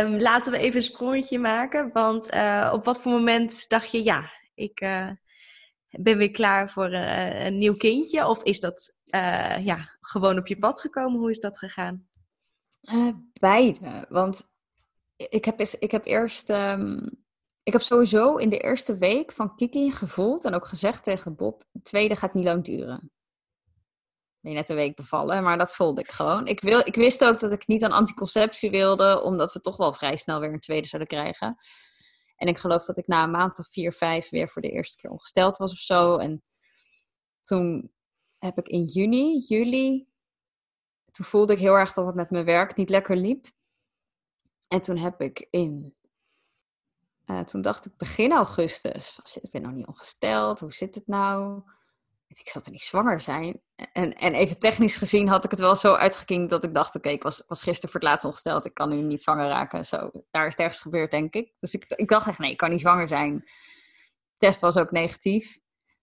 Um, laten we even een sprongetje maken. Want uh, op wat voor moment dacht je, ja, ik, uh, ben weer klaar voor uh, een nieuw kindje? Of is dat uh, ja, gewoon op je pad gekomen? Hoe is dat gegaan? Uh, beide. Want ik heb, ik heb eerst. Um, ik heb sowieso in de eerste week van Kiki gevoeld en ook gezegd tegen Bob: de tweede gaat niet lang duren. Ben net een week bevallen, maar dat voelde ik gewoon. Ik, wil, ik wist ook dat ik niet aan anticonceptie wilde, omdat we toch wel vrij snel weer een tweede zouden krijgen. En ik geloof dat ik na een maand of vier, vijf weer voor de eerste keer ongesteld was of zo. En toen heb ik in juni, juli, toen voelde ik heel erg dat het met mijn werk niet lekker liep. En toen heb ik in, uh, toen dacht ik begin augustus, ik ben nog niet ongesteld, hoe zit het nou? Ik zat er niet zwanger zijn. En, en even technisch gezien had ik het wel zo uitgeking dat ik dacht, oké, ik was, was gisteren voor het laatst ongesteld, ik kan nu niet zwanger raken. Zo, daar is het ergens gebeurd, denk ik. Dus ik, ik dacht echt, nee, ik kan niet zwanger zijn. Test was ook negatief.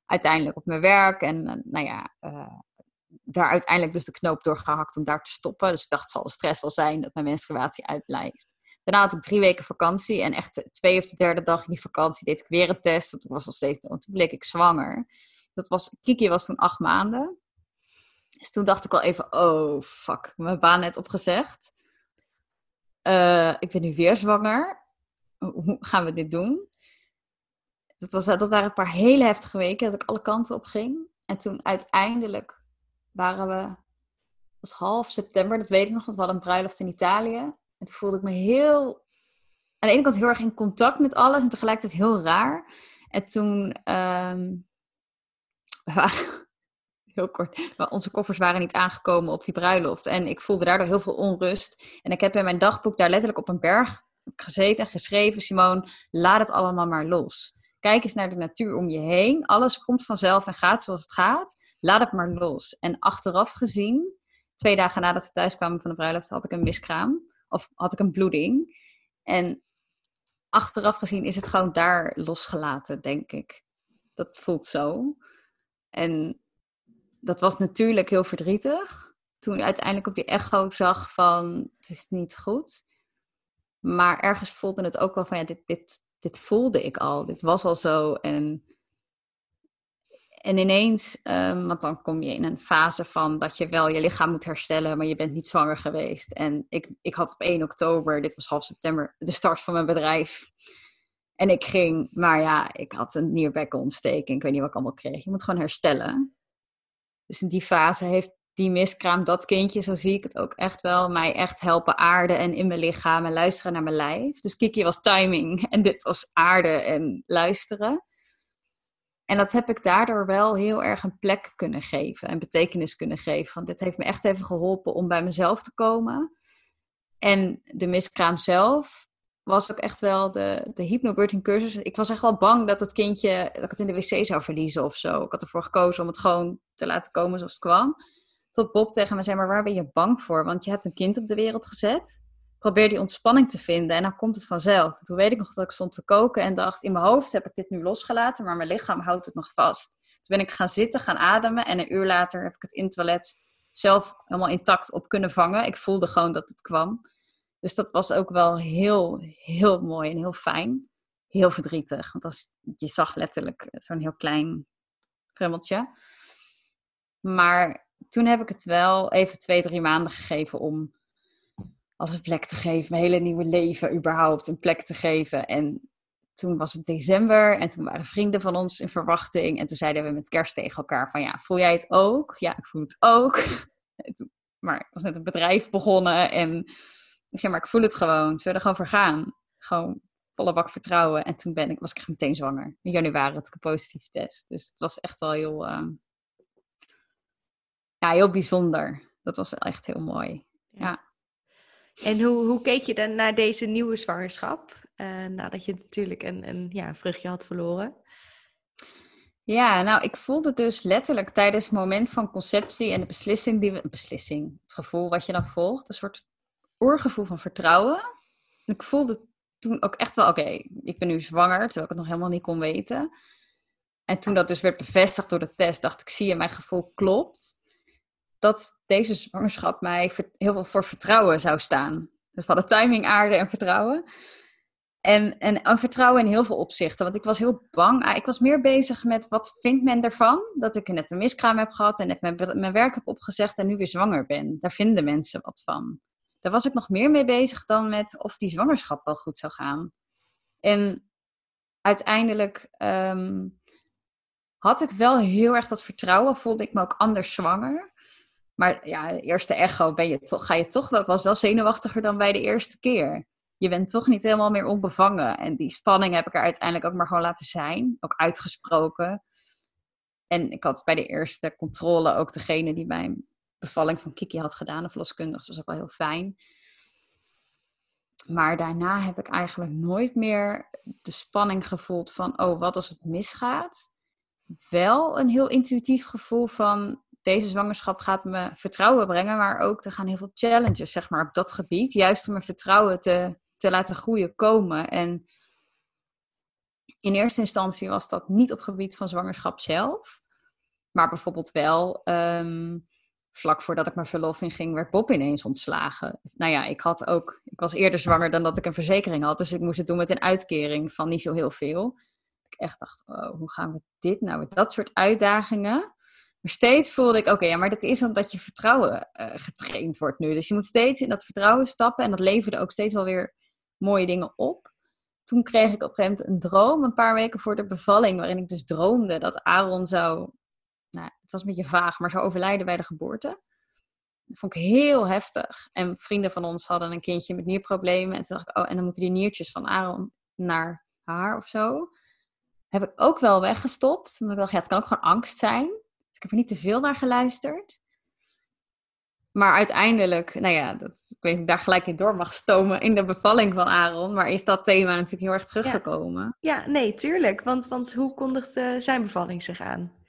Uiteindelijk op mijn werk en uh, nou ja, uh, daar uiteindelijk dus de knoop doorgehakt om daar te stoppen. Dus ik dacht, het zal de stress wel zijn dat mijn menstruatie uitblijft. Daarna had ik drie weken vakantie en echt de tweede of de derde dag in die vakantie deed ik weer een test. Want was nog steeds, toen bleek ik zwanger. Dat was, Kiki was toen acht maanden. Dus toen dacht ik al even, oh fuck, mijn baan net opgezegd. Uh, ik ben nu weer zwanger. Hoe gaan we dit doen? Dat, was, dat waren een paar hele heftige weken dat ik alle kanten op ging. En toen uiteindelijk waren we, was half september, dat weet ik nog, want we hadden een bruiloft in Italië. En toen voelde ik me heel, aan de ene kant heel erg in contact met alles en tegelijkertijd heel raar. En toen, um, heel kort, maar onze koffers waren niet aangekomen op die bruiloft. En ik voelde daardoor heel veel onrust. En ik heb in mijn dagboek daar letterlijk op een berg gezeten en geschreven, Simone, laat het allemaal maar los. Kijk eens naar de natuur om je heen. Alles komt vanzelf en gaat zoals het gaat. Laat het maar los. En achteraf gezien, twee dagen nadat we thuis kwamen van de bruiloft, had ik een miskraam. Of had ik een bloeding. En achteraf gezien is het gewoon daar losgelaten, denk ik. Dat voelt zo. En dat was natuurlijk heel verdrietig. Toen ik uiteindelijk op die echo zag van het is niet goed. Maar ergens voelde het ook wel van ja, dit, dit, dit voelde ik al. Dit was al zo. En, en ineens, um, want dan kom je in een fase van dat je wel je lichaam moet herstellen, maar je bent niet zwanger geweest. En ik, ik had op 1 oktober, dit was half september, de start van mijn bedrijf. En ik ging, maar ja, ik had een nierbekkenontsteking. Ik weet niet wat ik allemaal kreeg. Je moet gewoon herstellen. Dus in die fase heeft die miskraam, dat kindje, zo zie ik het ook echt wel, mij echt helpen aarden en in mijn lichaam en luisteren naar mijn lijf. Dus Kiki was timing en dit was aarden en luisteren. En dat heb ik daardoor wel heel erg een plek kunnen geven en betekenis kunnen geven. Want dit heeft me echt even geholpen om bij mezelf te komen. En de miskraam zelf was ook echt wel de, de hypnobirthing cursus. Ik was echt wel bang dat het kindje, dat het in de wc zou verliezen of zo. Ik had ervoor gekozen om het gewoon te laten komen zoals het kwam. Tot Bob tegen me zei, maar waar ben je bang voor? Want je hebt een kind op de wereld gezet. Probeer die ontspanning te vinden en dan komt het vanzelf. Toen weet ik nog dat ik stond te koken en dacht, in mijn hoofd heb ik dit nu losgelaten, maar mijn lichaam houdt het nog vast. Toen ben ik gaan zitten, gaan ademen en een uur later heb ik het in het toilet zelf helemaal intact op kunnen vangen. Ik voelde gewoon dat het kwam. Dus dat was ook wel heel, heel mooi en heel fijn. Heel verdrietig, want als, je zag letterlijk zo'n heel klein krummeltje. Maar toen heb ik het wel even twee, drie maanden gegeven om als een plek te geven. Mijn hele nieuwe leven überhaupt een plek te geven. En toen was het december en toen waren vrienden van ons in verwachting. En toen zeiden we met kerst tegen elkaar van ja, voel jij het ook? Ja, ik voel het ook. Maar ik was net een bedrijf begonnen en ik zei maar ik voel het gewoon. Zullen we er gewoon voor gaan? Gewoon volle bak vertrouwen. En toen ben ik, was ik echt meteen zwanger. In januari had ik een positieve test. Dus het was echt wel heel, uh, ja, heel bijzonder. Dat was wel echt heel mooi. Ja. En hoe, hoe keek je dan naar deze nieuwe zwangerschap? Uh, nadat je natuurlijk een, een, ja, een vruchtje had verloren. Ja, nou, ik voelde dus letterlijk tijdens het moment van conceptie en de beslissing die we. Beslissing, het gevoel wat je dan volgt, een soort oorgevoel van vertrouwen. ik voelde toen ook echt wel, oké, ik ben nu zwanger, terwijl ik het nog helemaal niet kon weten. En toen dat dus werd bevestigd door de test, dacht ik, zie je, mijn gevoel klopt. Dat deze zwangerschap mij heel veel voor vertrouwen zou staan. Dus we hadden timing, aarde en vertrouwen. En, en, en vertrouwen in heel veel opzichten. Want ik was heel bang. Ah, ik was meer bezig met wat vindt men ervan? Dat ik net een miskraam heb gehad en net mijn, mijn werk heb opgezegd en nu weer zwanger ben. Daar vinden mensen wat van daar was ik nog meer mee bezig dan met of die zwangerschap wel goed zou gaan. En uiteindelijk ehm, had ik wel heel erg dat vertrouwen, voelde ik me ook anders zwanger. Maar ja, de eerste echo ben je toch, ga je toch wel. Ik was wel zenuwachtiger dan bij de eerste keer. je bent toch niet helemaal meer onbevangen. En die spanning heb ik er uiteindelijk ook maar gewoon laten zijn. Ook uitgesproken. En ik had bij de eerste controle ook degene die mijn bevalling van Kiki had gedaan, de verloskundige. Dat was ook wel heel fijn. Maar daarna heb ik eigenlijk nooit meer de spanning gevoeld van, oh, wat als het misgaat? Wel een heel intuïtief gevoel van, deze zwangerschap gaat me vertrouwen brengen, maar ook er gaan heel veel challenges, zeg maar, op dat gebied. Juist om mijn vertrouwen te, te laten groeien komen. En in eerste instantie was dat niet op gebied van zwangerschap zelf, maar bijvoorbeeld wel ehm, vlak voordat ik mijn verlof in ging, werd Bob ineens ontslagen. Nou ja, ik had ook, ik was eerder zwanger dan dat ik een verzekering had, dus ik moest het doen met een uitkering van niet zo heel veel. Ik echt dacht, oh, hoe gaan we dit nou met dat soort uitdagingen? Maar steeds voelde ik, oké, ja, maar dat is omdat je vertrouwen uh, getraind wordt nu. Dus je moet steeds in dat vertrouwen stappen en dat leverde ook steeds wel weer mooie dingen op. Toen kreeg ik op een gegeven moment een droom, een paar weken voor de bevalling, waarin ik dus droomde dat Aaron zou het was een beetje vaag, maar zou overlijden bij de geboorte. Dat vond ik heel heftig. En vrienden van ons hadden een kindje met nierproblemen. En toen dacht ik, oh, en dan moeten die niertjes van Aaron naar haar of zo. Heb ik ook wel weggestopt. Omdat ik dacht, ja, het kan ook gewoon angst zijn. Dus ik heb er niet te veel naar geluisterd. Maar uiteindelijk, nou ja, dat, ik weet niet of ik daar gelijk in door mag stomen in de bevalling van Aaron. Maar is dat thema natuurlijk heel erg teruggekomen. Ja, ja nee, tuurlijk. Want, want hoe kondigde zijn bevalling zich aan?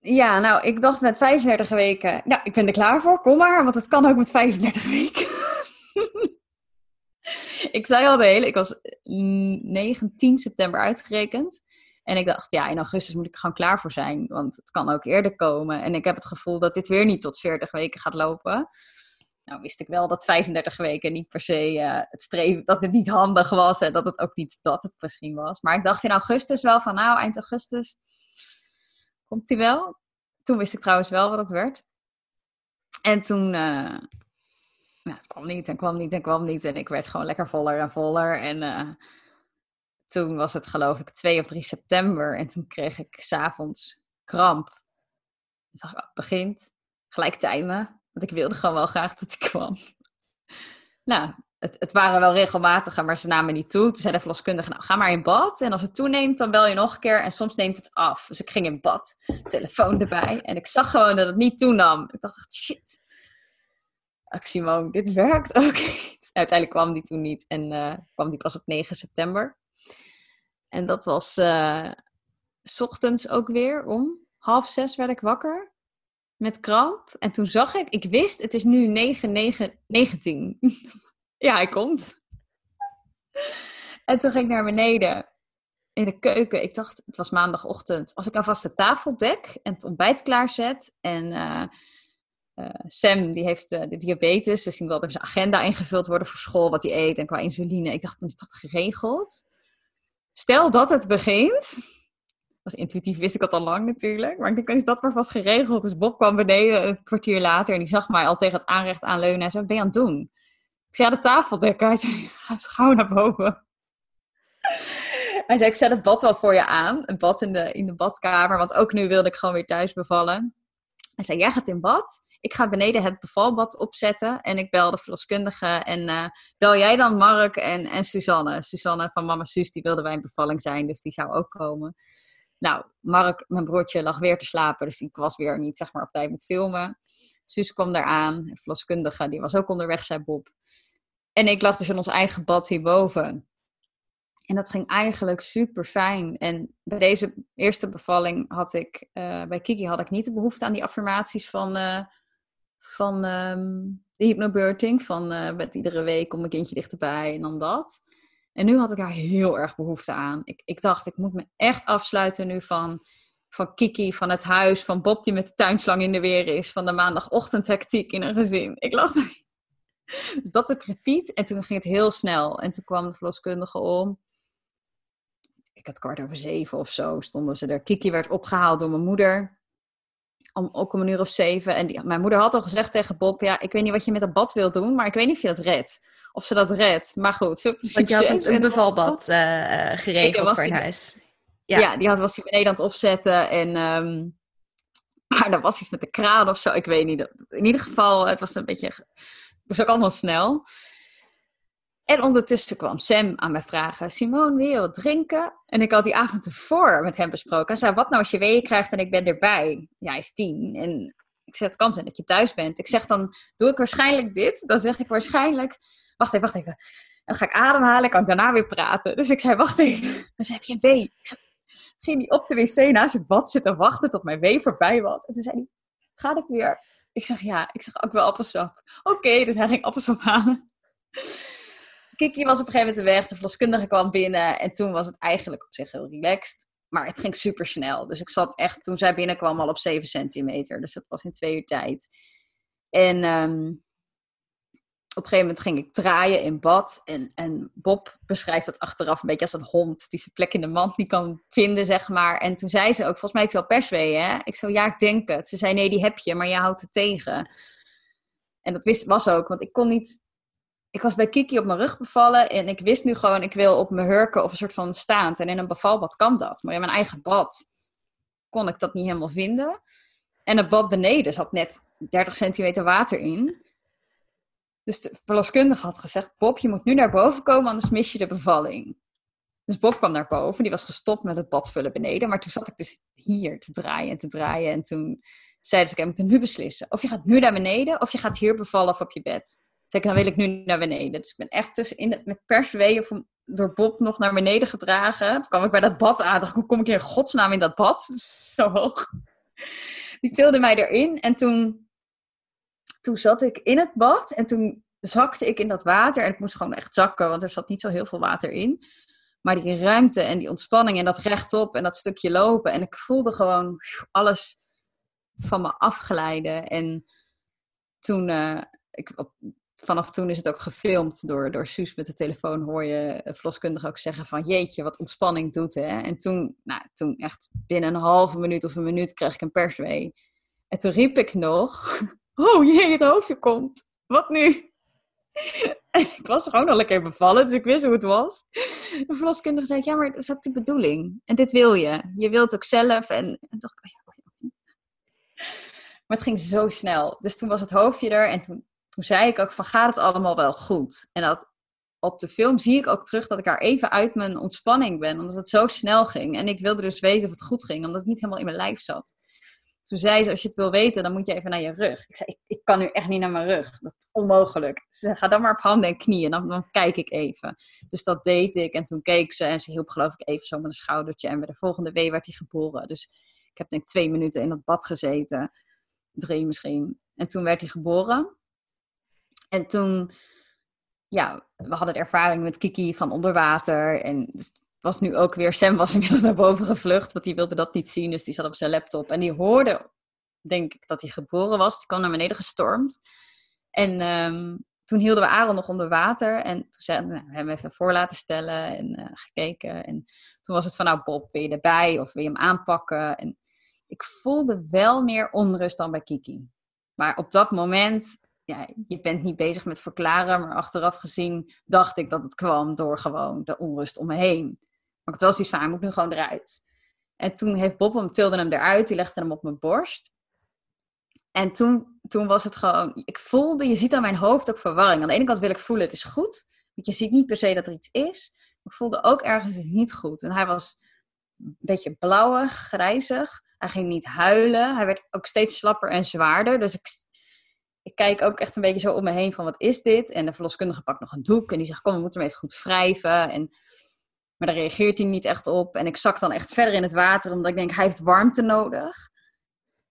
Ja, nou, ik dacht met 35 weken, nou, ik ben er klaar voor, kom maar, want het kan ook met 35 weken. ik zei al de hele, ik was 19 september uitgerekend. En ik dacht, ja, in augustus moet ik er gewoon klaar voor zijn, want het kan ook eerder komen. En ik heb het gevoel dat dit weer niet tot 40 weken gaat lopen. Nou, wist ik wel dat 35 weken niet per se uh, het streven, dat het niet handig was en dat het ook niet dat het misschien was. Maar ik dacht in augustus wel van, nou, eind augustus Komt hij wel? Toen wist ik trouwens wel wat het werd. En toen uh, nou, het kwam niet en kwam niet en kwam niet. En ik werd gewoon lekker voller en voller. En uh, toen was het geloof ik 2 of 3 september. En toen kreeg ik s'avonds kramp. Ik dacht, oh, het begint. Gelijk timen. Want ik wilde gewoon wel graag dat ik kwam. Nou, het, het, waren wel regelmatiger, maar ze namen niet toe. Toen zei de verloskundige, nou ga maar in bad. En als het toeneemt, dan bel je nog een keer. En soms neemt het af. Dus ik ging in bad, telefoon erbij. En ik zag gewoon dat het niet toenam. Ik dacht shit. Simone, dit werkt ook niet. Uiteindelijk kwam die toen niet. En uh, kwam die pas op 9 september. En dat was uh, s ochtends ook weer om half zes werd ik wakker. Met kramp. En toen zag ik, ik wist, het is nu 9, 9, 19. Ja, hij komt. En toen ging ik naar beneden in de keuken. Ik dacht, het was maandagochtend. Als ik alvast de tafel dek en het ontbijt klaarzet. En uh, uh, Sam, die heeft uh, de diabetes. Dus die wil er zijn agenda ingevuld worden voor school. Wat hij eet en qua insuline. Ik dacht, is dat geregeld. Stel dat het begint. Was intuïtief wist ik dat al lang natuurlijk. Maar ik dan is dat maar vast geregeld. Dus Bob kwam beneden een kwartier later. En die zag mij al tegen het aanrecht aanleunen. En zei, wat ben je aan het doen? Ik zei, ja, de tafel dekken. Hij zei, ga gauw naar boven. Hij zei, ik zet het bad wel voor je aan. Een bad in de, in de badkamer. Want ook nu wilde ik gewoon weer thuis bevallen. Hij zei, jij gaat in bad. Ik ga beneden het bevalbad opzetten. En ik bel de verloskundige. En uh, bel jij dan Mark en, en Suzanne. Suzanne van mama Suus, die wilde bij een bevalling zijn. Dus die zou ook komen. Nou, Mark, mijn broertje, lag weer te slapen. Dus ik was weer niet zeg maar, op tijd met filmen. Suus kwam daar aan, verloskundige, die was ook onderweg, zei Bob. En ik lag dus in ons eigen bad hierboven. En dat ging eigenlijk super fijn. En bij deze eerste bevalling had ik, uh, bij Kiki had ik niet de behoefte aan die affirmaties van, uh, van um, de hypnobirthing. Van uh, met iedere week kom een kindje dichterbij en dan dat. En nu had ik daar heel erg behoefte aan. Ik, ik dacht, ik moet me echt afsluiten nu van van Kiki, van het huis, van Bob die met de tuinslang in de weer is, van de maandagochtend hectiek in een gezin. Ik daar. Dus dat ik repeat. En toen ging het heel snel. En toen kwam de verloskundige om. Ik had kwart over zeven of zo stonden ze er. Kiki werd opgehaald door mijn moeder. Om, ook om een uur of zeven. En die, mijn moeder had al gezegd tegen Bob: Ja, ik weet niet wat je met dat bad wil doen, maar ik weet niet of je dat redt. Of ze dat redt. Maar goed, veel plezier. Want je had een, bevalbad uh, geregeld voor een huis. Ja. die had, was hij beneden aan het opzetten. En, um, maar er was iets met de kraan of zo. Ik weet niet. In ieder geval, het was een beetje. Het was ook allemaal snel. En ondertussen kwam Sam aan mij vragen: Simone, wil je wat drinken? En ik had die avond ervoor met hem besproken. Hij zei: Wat nou als je weeën krijgt en ik ben erbij? Ja, hij is tien. En ik zeg: Het kan zijn dat je thuis bent. Ik zeg dan: Doe ik waarschijnlijk dit? Dan zeg ik waarschijnlijk: Wacht even, wacht even. En dan ga ik ademhalen, kan ik daarna weer praten. Dus ik zei: Wacht even. Dan zei: Heb je een wee? Ik zei, ging hij op de wc naast het bad zitten wachten tot mijn wee voorbij was. En toen zei hij: Gaat het weer? Ik zeg: Ja. Ik zeg ook wel appelsap. Oké, dus hij ging appelsap halen. Kiki was op een gegeven moment weg, de verloskundige kwam binnen en toen was het eigenlijk op zich heel relaxed. Maar het ging super snel. Dus ik zat echt, toen zij binnenkwam, al op 7 centimeter. Dus dat was in twee uur tijd. En op een gegeven moment ging ik draaien in bad. En, en Bob beschrijft dat achteraf een beetje als een hond die zijn plek in de mand niet kan vinden, zeg maar. En toen zei ze ook, volgens mij heb je al persweeën, hè? Ik zo, ja, ik denk het. Ze zei, nee, die heb je, maar je houdt het tegen. En dat wist, was ook, want ik kon niet ik was bij Kiki op mijn rug bevallen en ik wist nu gewoon, ik wil op mijn hurken of een soort van staand. En in een bevalbad kan dat. Maar in mijn eigen bad kon ik dat niet helemaal vinden. En het bad beneden zat net 30 centimeter water in. Dus de verloskundige had gezegd, Bob, je moet nu naar boven komen, anders mis je de bevalling. Dus Bob kwam naar boven, die was gestopt met het bad vullen beneden. Maar toen zat ik dus hier te draaien en te draaien. En toen zeiden ze, we moeten nu beslissen. Of je gaat nu naar beneden, of je gaat hier bevallen of op je bed. Zeg dan wil ik nu naar beneden. Dus ik ben echt tussen in de, met persweeën door Bob nog naar beneden gedragen. Toen kwam ik bij dat bad aan. Dacht, hoe kom ik in godsnaam in dat bad? Zo hoog. Die tilde mij erin. En toen, toen zat ik in het bad. En toen zakte ik in dat water. En ik moest gewoon echt zakken, want er zat niet zo heel veel water in. Maar die ruimte en die ontspanning en dat rechtop en dat stukje lopen. En ik voelde gewoon alles van me afglijden. En toen, uh, ik, vanaf toen is het ook gefilmd door, door Suus met de telefoon. Hoor je verloskundige ook zeggen van jeetje, wat ontspanning doet. Hè? En toen, nou, toen echt binnen een halve minuut of een minuut kreeg ik een perswee. En toen riep ik nog, oh jee, het hoofdje komt. Wat nu? En ik was gewoon al een keer bevallen, dus ik wist hoe het was. De verloskundige zei, ja, maar dat is de bedoeling. En dit wil je. Je wilt ook zelf. En, en dacht oh oh ja. Maar het ging zo snel. Dus toen was het hoofdje er en toen toen zei ik ook van gaat het allemaal wel goed? En dat op de film zie ik ook terug dat ik daar even uit mijn ontspanning ben, omdat het zo snel ging. En ik wilde dus weten of het goed ging, omdat het niet helemaal in mijn lijf zat. Toen zei ze, als je het wil weten, dan moet je even naar je rug. Ik zei, ik, kan nu echt niet naar mijn rug. Dat is onmogelijk. Ze zei, ga dan maar op handen en knieën, dan, dan kijk ik even. Dus dat deed ik en toen keek ze en ze hielp geloof ik even zo met een schoudertje. En bij de volgende wee werd hij geboren. Dus ik heb denk ik twee minuten in dat bad gezeten. Drie misschien. En toen werd hij geboren. En toen, ja, we hadden de ervaring met Kiki van onder water. En dus was nu ook weer, Sam was inmiddels naar boven gevlucht, want die wilde dat niet zien. Dus die zat op zijn laptop. En die hoorde, denk ik, dat hij geboren was. Die kwam naar beneden gestormd. En ehm, toen hielden we Aaron nog onder water. En toen zeiden we, nou, we hem even voor laten stellen en uh, gekeken. En toen was het van, nou Bob, wil je erbij of wil je hem aanpakken? En ik voelde wel meer onrust dan bij Kiki. Maar op dat moment ja, je bent niet bezig met verklaren, maar achteraf gezien dacht ik dat het kwam door gewoon de onrust om me heen. Maar het was iets van, hij moet nu gewoon eruit. En toen heeft Bob hem, tilde hem eruit, die legde hem op mijn borst. En toen, toen was het gewoon, ik voelde, je ziet aan mijn hoofd ook verwarring. Aan de ene kant wil ik voelen, het is goed. Want je ziet niet per se dat er iets is. Maar ik voelde ook ergens, het is niet goed. En hij was een beetje blauwig, grijzig. Hij ging niet huilen. Hij werd ook steeds slapper en zwaarder. Dus ik ik kijk ook echt een beetje zo om me heen van wat is dit? En de verloskundige pakt nog een doek en die zegt kom, we moeten hem even goed wrijven. En, maar daar reageert hij niet echt op. En ik zak dan echt verder in het water, omdat ik denk hij heeft warmte nodig.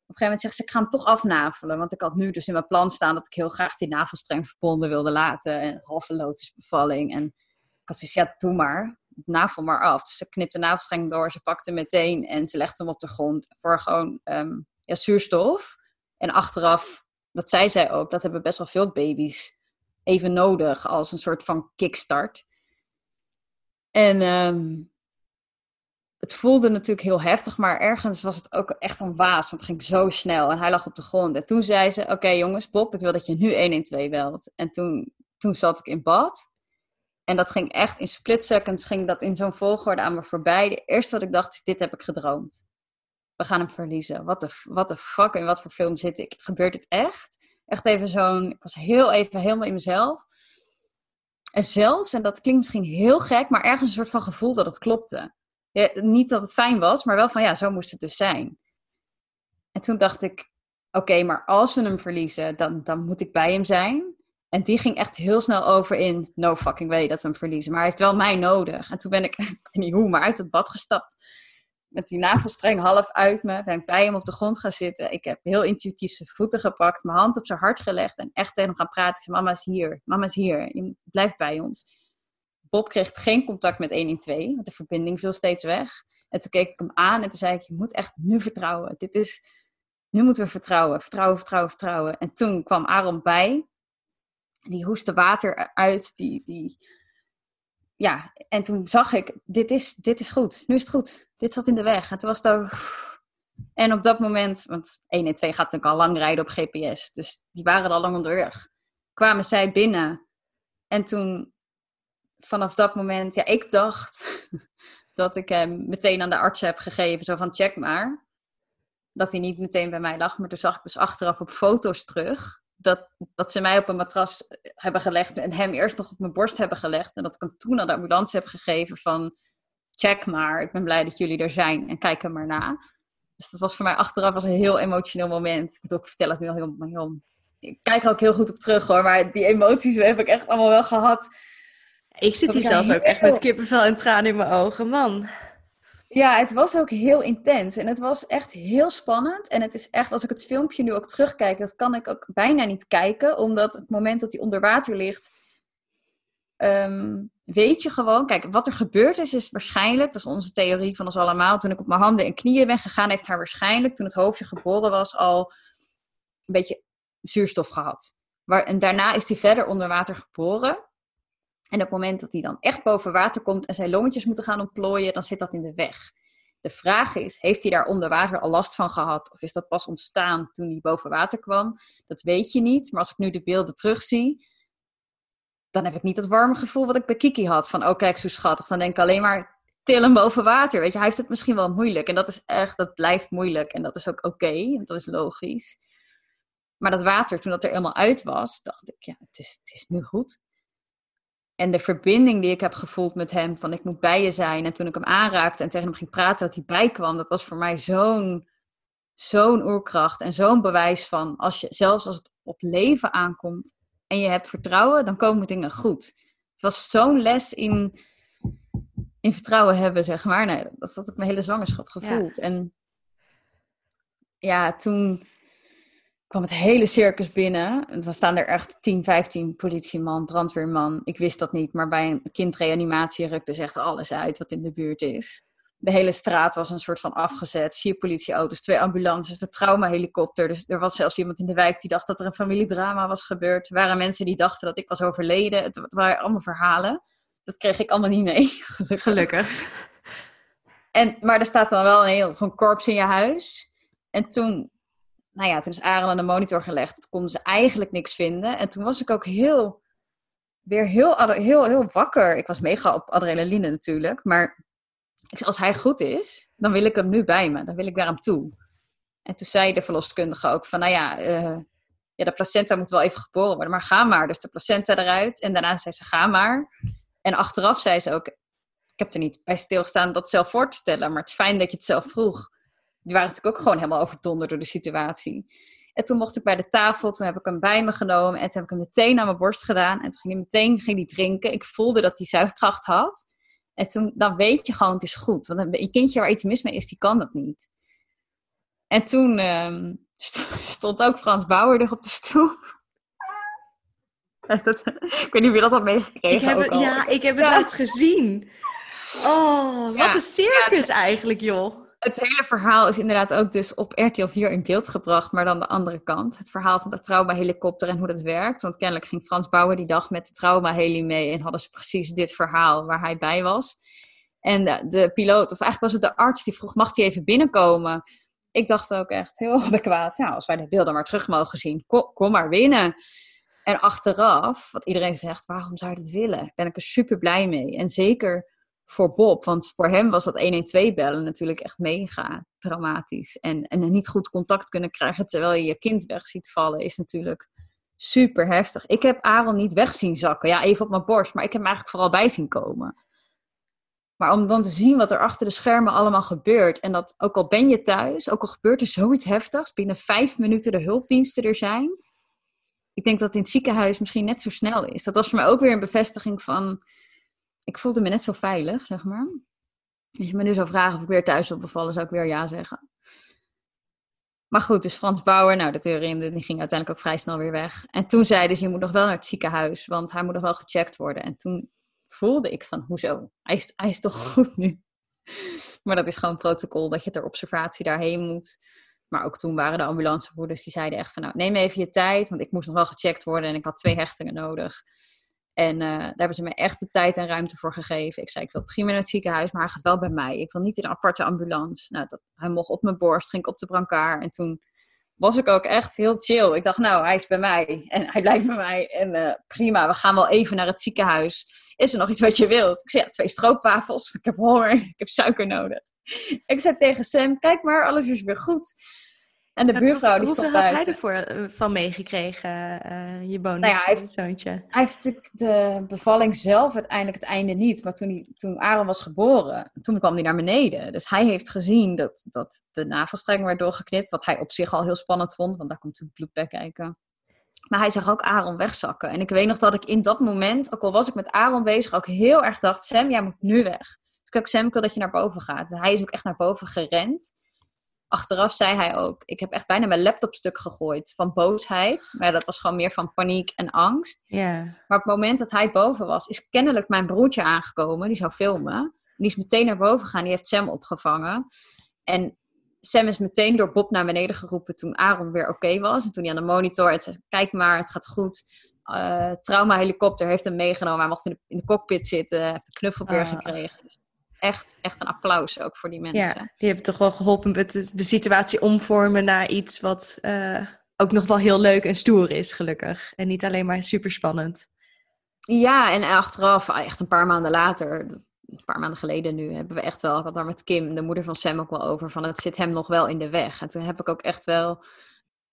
Op een gegeven moment zegt ze, ik ga hem toch afnavelen. Want ik had nu dus in mijn plan staan dat ik heel graag die navelstreng verbonden wilde laten. En halve lotusbevalling. En ik had zoiets ja, doe maar. Navel maar af. Dus ze knipt de navelstreng door, ze pakte meteen en ze legt hem op de grond voor gewoon um, ja, zuurstof. En achteraf dat zei zij ook, dat hebben best wel veel baby's even nodig als een soort van kickstart. En ehm, het voelde natuurlijk heel heftig, maar ergens was het ook echt een waas, want het ging zo snel en hij lag op de grond. En toen zei ze, oké jongens, Bob, ik wil dat je nu 112 belt. En toen, toen zat ik in bad. En dat ging echt in split seconds, ging dat in zo'n volgorde aan me voorbij. De eerste wat ik dacht is, dit heb ik gedroomd we gaan hem verliezen. Wat de, what the fuck, in wat voor film zit ik? Gebeurt dit echt? Echt even zo'n, ik was heel even helemaal in mezelf. Er zelfs, en dat klinkt misschien heel gek, maar ergens een soort van gevoel dat het klopte. Ja, niet dat het fijn was, maar wel van ja, zo moest het dus zijn. En toen dacht ik, oké, maar als we hem verliezen, dan, dan moet ik bij hem zijn. En die ging echt heel snel over in, no fucking way dat we hem verliezen. Maar hij heeft wel mij nodig. En toen ben ik, ik weet niet hoe, maar uit het bad gestapt. Met die navelstreng half uit me. Ben ik bij hem op de grond gaan zitten. Ik heb heel intuïtief zijn voeten gepakt. Mijn hand op zijn hart gelegd. En echt tegen hem gaan praten. Ik mama is hier. Mama is hier. Je blijft bij ons. Bob kreeg geen contact met 112. Want de verbinding viel steeds weg. En toen keek ik hem aan. En toen zei ik, je moet echt nu vertrouwen. Dit is, nu moeten we vertrouwen. Vertrouwen, vertrouwen, vertrouwen. En toen kwam Aaron bij die hoeste water uit. Die, die... Ja, en toen zag ik, dit is, dit is goed. Nu is het goed. Dit zat in de weg. En toen was ook... En op dat moment, want 1 en 2 gaat natuurlijk al lang rijden op GPS. Dus die waren al lang onderweg. Kwamen zij binnen. En toen, vanaf dat moment, ja, ik dacht dat ik hem meteen aan de arts heb gegeven. Zo van, check maar. Dat hij niet meteen bij mij lag. Maar toen zag ik dus achteraf op foto's terug dat, dat ze mij op een matras hebben gelegd en hem eerst nog op mijn borst hebben gelegd. En dat ik hem toen aan de ambulance heb gegeven van check maar, ik ben blij dat jullie er zijn en kijk er maar na. Dus dat was voor mij achteraf was een heel emotioneel moment. Ik bedoel, ik vertel het nu al heel, heel... Ik kijk er ook heel goed op terug hoor, maar die emoties heb ik echt allemaal wel gehad. Ik zit hier zelfs ook echt met kippenvel en tranen in mijn ogen, man. Ja, het was ook heel intens en het was echt heel spannend. En het is echt, als ik het filmpje nu ook terugkijk, dat kan ik ook bijna niet kijken, omdat het moment dat hij onder water ligt, ehm, weet je gewoon, kijk, wat er gebeurd is, is waarschijnlijk, dat is onze theorie van ons allemaal, toen ik op mijn handen en knieën ben gegaan, heeft haar waarschijnlijk, toen het hoofdje geboren was, al een beetje zuurstof gehad. En daarna is hij verder onder water geboren. En op het moment dat hij dan echt boven water komt en zijn longetjes moeten gaan ontplooien, dan zit dat in de weg. De vraag is, heeft hij daar onder water al last van gehad? Of is dat pas ontstaan toen hij boven water kwam? Dat weet je niet. Maar als ik nu de beelden terugzie, dan heb ik niet dat warme gevoel wat ik bij Kiki had. Van, oh kijk, zo schattig. Dan denk ik alleen maar, til hem boven water. Weet je, hij heeft het misschien wel moeilijk. En dat is echt, dat blijft moeilijk. En dat is ook oké. dat is logisch. Maar dat water, toen dat er helemaal uit was, dacht ik, ja, het is, het is nu goed. En de verbinding die ik heb gevoeld met hem, van ik moet bij je zijn. En toen ik hem aanraakte en tegen hem ging praten dat hij bijkwam, dat was voor mij zo'n zo'n oerkracht en zo'n bewijs van, als je, zelfs als het op leven aankomt en je hebt vertrouwen, dan komen dingen goed. Het was zo'n les in, in vertrouwen hebben, zeg maar. Nee, dat had ik mijn hele zwangerschap gevoeld. En ja, toen kwam het hele circus binnen. En dan staan er echt 10, 15 politieman, brandweerman. Ik wist dat niet, maar bij een kindreanimatie rukte ze echt alles uit wat in de buurt is. De hele straat was een soort van afgezet. Vier politieauto's, twee ambulances, de traumahelikopter. Dus er was zelfs iemand in de wijk die dacht dat er een familiedrama was gebeurd. Er waren mensen die dachten dat ik was overleden. Het waren allemaal verhalen. Dat kreeg ik allemaal niet mee, gelukkig. gelukkig. En, maar er staat dan wel een heel zo'n korps in je huis. En toen nou ja, toen is Aaron aan de monitor gelegd. Toen konden ze eigenlijk niks vinden. En toen was ik ook heel, weer heel, heel, heel wakker. Ik was mega op adrenaline natuurlijk. Maar als hij goed is, dan wil ik hem nu bij me. Dan wil ik naar hem toe. En toen zei de verloskundige ook van, nou ja, uh, ja, de placenta moet wel even geboren worden. Maar ga maar. Dus de placenta eruit. En daarna zei ze, ga maar. En achteraf zei ze ook, ik heb er niet bij stilgestaan dat zelf voor te stellen. Maar het is fijn dat je het zelf vroeg die waren natuurlijk ook gewoon helemaal overdonderd door de situatie. En toen mocht ik bij de tafel, toen heb ik hem bij me genomen en toen heb ik hem meteen naar mijn borst gedaan. En toen ging hij meteen ging hij drinken. Ik voelde dat hij zuigkracht had. En toen, dan weet je gewoon, het is goed. Want een kindje waar iets mis mee is, die kan dat niet. En toen ehm, stond ook Frans Bauer er op de stoel. Dat, ik weet niet wie dat had meegekregen. Ik heb ja, ik heb het laatst gezien. Oh, wat een circus eigenlijk, joh het hele verhaal is inderdaad ook dus op RTL 4 in beeld gebracht, maar dan de andere kant. Het verhaal van de trauma-helikopter en hoe dat werkt. Want kennelijk ging Frans Bauer die dag met de trauma-heli mee en hadden ze precies dit verhaal waar hij bij was. En de, piloot, of eigenlijk was het de arts, die vroeg, mag hij even binnenkomen? Ik dacht ook echt heel adequaat, ja, als wij de beelden maar terug mogen zien, kom, kom maar binnen. En achteraf, wat iedereen zegt, waarom zou je dit willen? Ben ik er super blij mee. En zeker voor Bob. Want voor hem was dat 112 bellen natuurlijk echt mega dramatisch. En, en niet goed contact kunnen krijgen terwijl je je kind weg ziet vallen, is natuurlijk super heftig. Ik heb Aaron niet weg zien zakken. Ja, even op mijn borst. Maar ik heb hem eigenlijk vooral bij zien komen. Maar om dan te zien wat er achter de schermen allemaal gebeurt. En dat ook al ben je thuis, ook al gebeurt er zoiets heftigs, binnen vijf minuten de hulpdiensten er zijn. Ik denk dat in het ziekenhuis misschien net zo snel is. Dat was voor mij ook weer een bevestiging van. Ik voelde me net zo veilig, zeg maar. Als je me nu zou vragen of ik weer thuis wil bevallen, zou ik weer ja zeggen. Maar goed, dus Frans Bauer, nou, de theorie die ging uiteindelijk ook vrij snel weer weg. En toen zeiden ze, je moet nog wel naar het ziekenhuis, want hij moet nog wel gecheckt worden. En toen voelde ik van, hoezo? Hij is, hij is toch goed nu? Maar dat is gewoon protocol, dat je ter observatie daarheen moet. Maar ook toen waren de ambulancebroeders, die zeiden echt van, nou, neem even je tijd, want ik moest nog wel gecheckt worden en ik had twee hechtingen nodig. En uh, daar hebben ze me echt de tijd en ruimte voor gegeven. Ik zei, ik wil prima naar het ziekenhuis, maar hij gaat wel bij mij. Ik wil niet in een aparte ambulance. Nou, dat, hij mocht op mijn borst, ging ik op de brancard. En toen was ik ook echt heel chill. Ik dacht, nou, hij is bij mij en hij blijft bij mij. En uh, prima, we gaan wel even naar het ziekenhuis. Is er nog iets wat je wilt? Ik zei, twee stroopwafels. Ik heb honger, ik heb suiker nodig. Ik zei tegen Sam, kijk maar, alles is weer goed. En de buurvrouw die stond buiten. Hoeveel had hij ervoor eh, van meegekregen, uh, je bonus nou ja, hij heeft, zoontje? Hij heeft de bevalling zelf uiteindelijk het einde niet. Maar toen, hij, toen Aaron was geboren, toen kwam hij naar beneden. Dus hij heeft gezien dat, dat de navelstreng werd doorgeknipt. Wat hij op zich al heel spannend vond, want daar komt natuurlijk bloed bij kijken. Maar hij zag ook Aaron wegzakken. En ik weet nog dat ik in dat moment, ook al was ik met Aaron bezig, ook heel erg dacht... Sam, jij moet nu weg. Dus ik heb Sam, ik wil dat je naar boven gaat. hij is ook echt naar boven gerend achteraf zei hij ook: Ik heb echt bijna mijn laptop stuk gegooid van boosheid. Maar dat was gewoon meer van paniek en angst. Yeah. Maar op het moment dat hij boven was, is kennelijk mijn broertje aangekomen. Die zou filmen. Die is meteen naar boven gegaan. Die heeft Sam opgevangen. En Sam is meteen door Bob naar beneden geroepen toen Aaron weer oké was. En toen hij aan de monitor en zei: Kijk maar, het gaat goed. Uh, trauma helikopter heeft hem meegenomen. Hij mocht in de, in de cockpit zitten. Hij heeft een knuffelbeer uh. gekregen. Dus echt, echt een applaus ook voor die mensen. Ja, die hebben toch wel geholpen met de, situatie omvormen naar iets wat uh, ook nog wel heel leuk en stoer is, gelukkig. En niet alleen maar super spannend. Ja, en achteraf, echt een paar maanden later, een paar maanden geleden nu, hebben we echt wel, ik had daar met Kim, de moeder van Sam, ook wel over, van het zit hem nog wel in de weg. En toen heb ik ook echt wel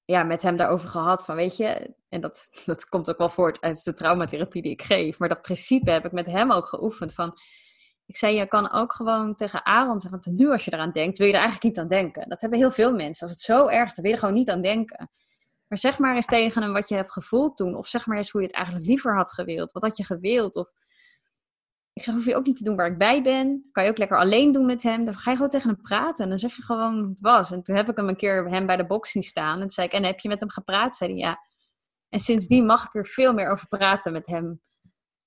ja, met hem daarover gehad. Van weet je, en dat, dat komt ook wel voort uit de traumatherapie die ik geef. Maar dat principe heb ik met hem ook geoefend. Van ik zei, je kan ook gewoon tegen Aaron zeggen, want nu als je eraan denkt, wil je er eigenlijk niet aan denken. Dat hebben heel veel mensen. Als het zo erg is, dan wil je er gewoon niet aan denken. Maar zeg maar eens tegen hem wat je hebt gevoeld toen. Of zeg maar eens hoe je het eigenlijk liever had gewild. Wat had je gewild? Of ik zeg, hoef je ook niet te doen waar ik bij ben. Kan je ook lekker alleen doen met hem. Dan ga je gewoon tegen hem praten. En dan zeg je gewoon het was. En toen heb ik hem een keer hem bij de box zien staan. En toen zei ik, en heb je met hem gepraat? Zei hij, ja. En sindsdien mag ik er veel meer over praten met hem.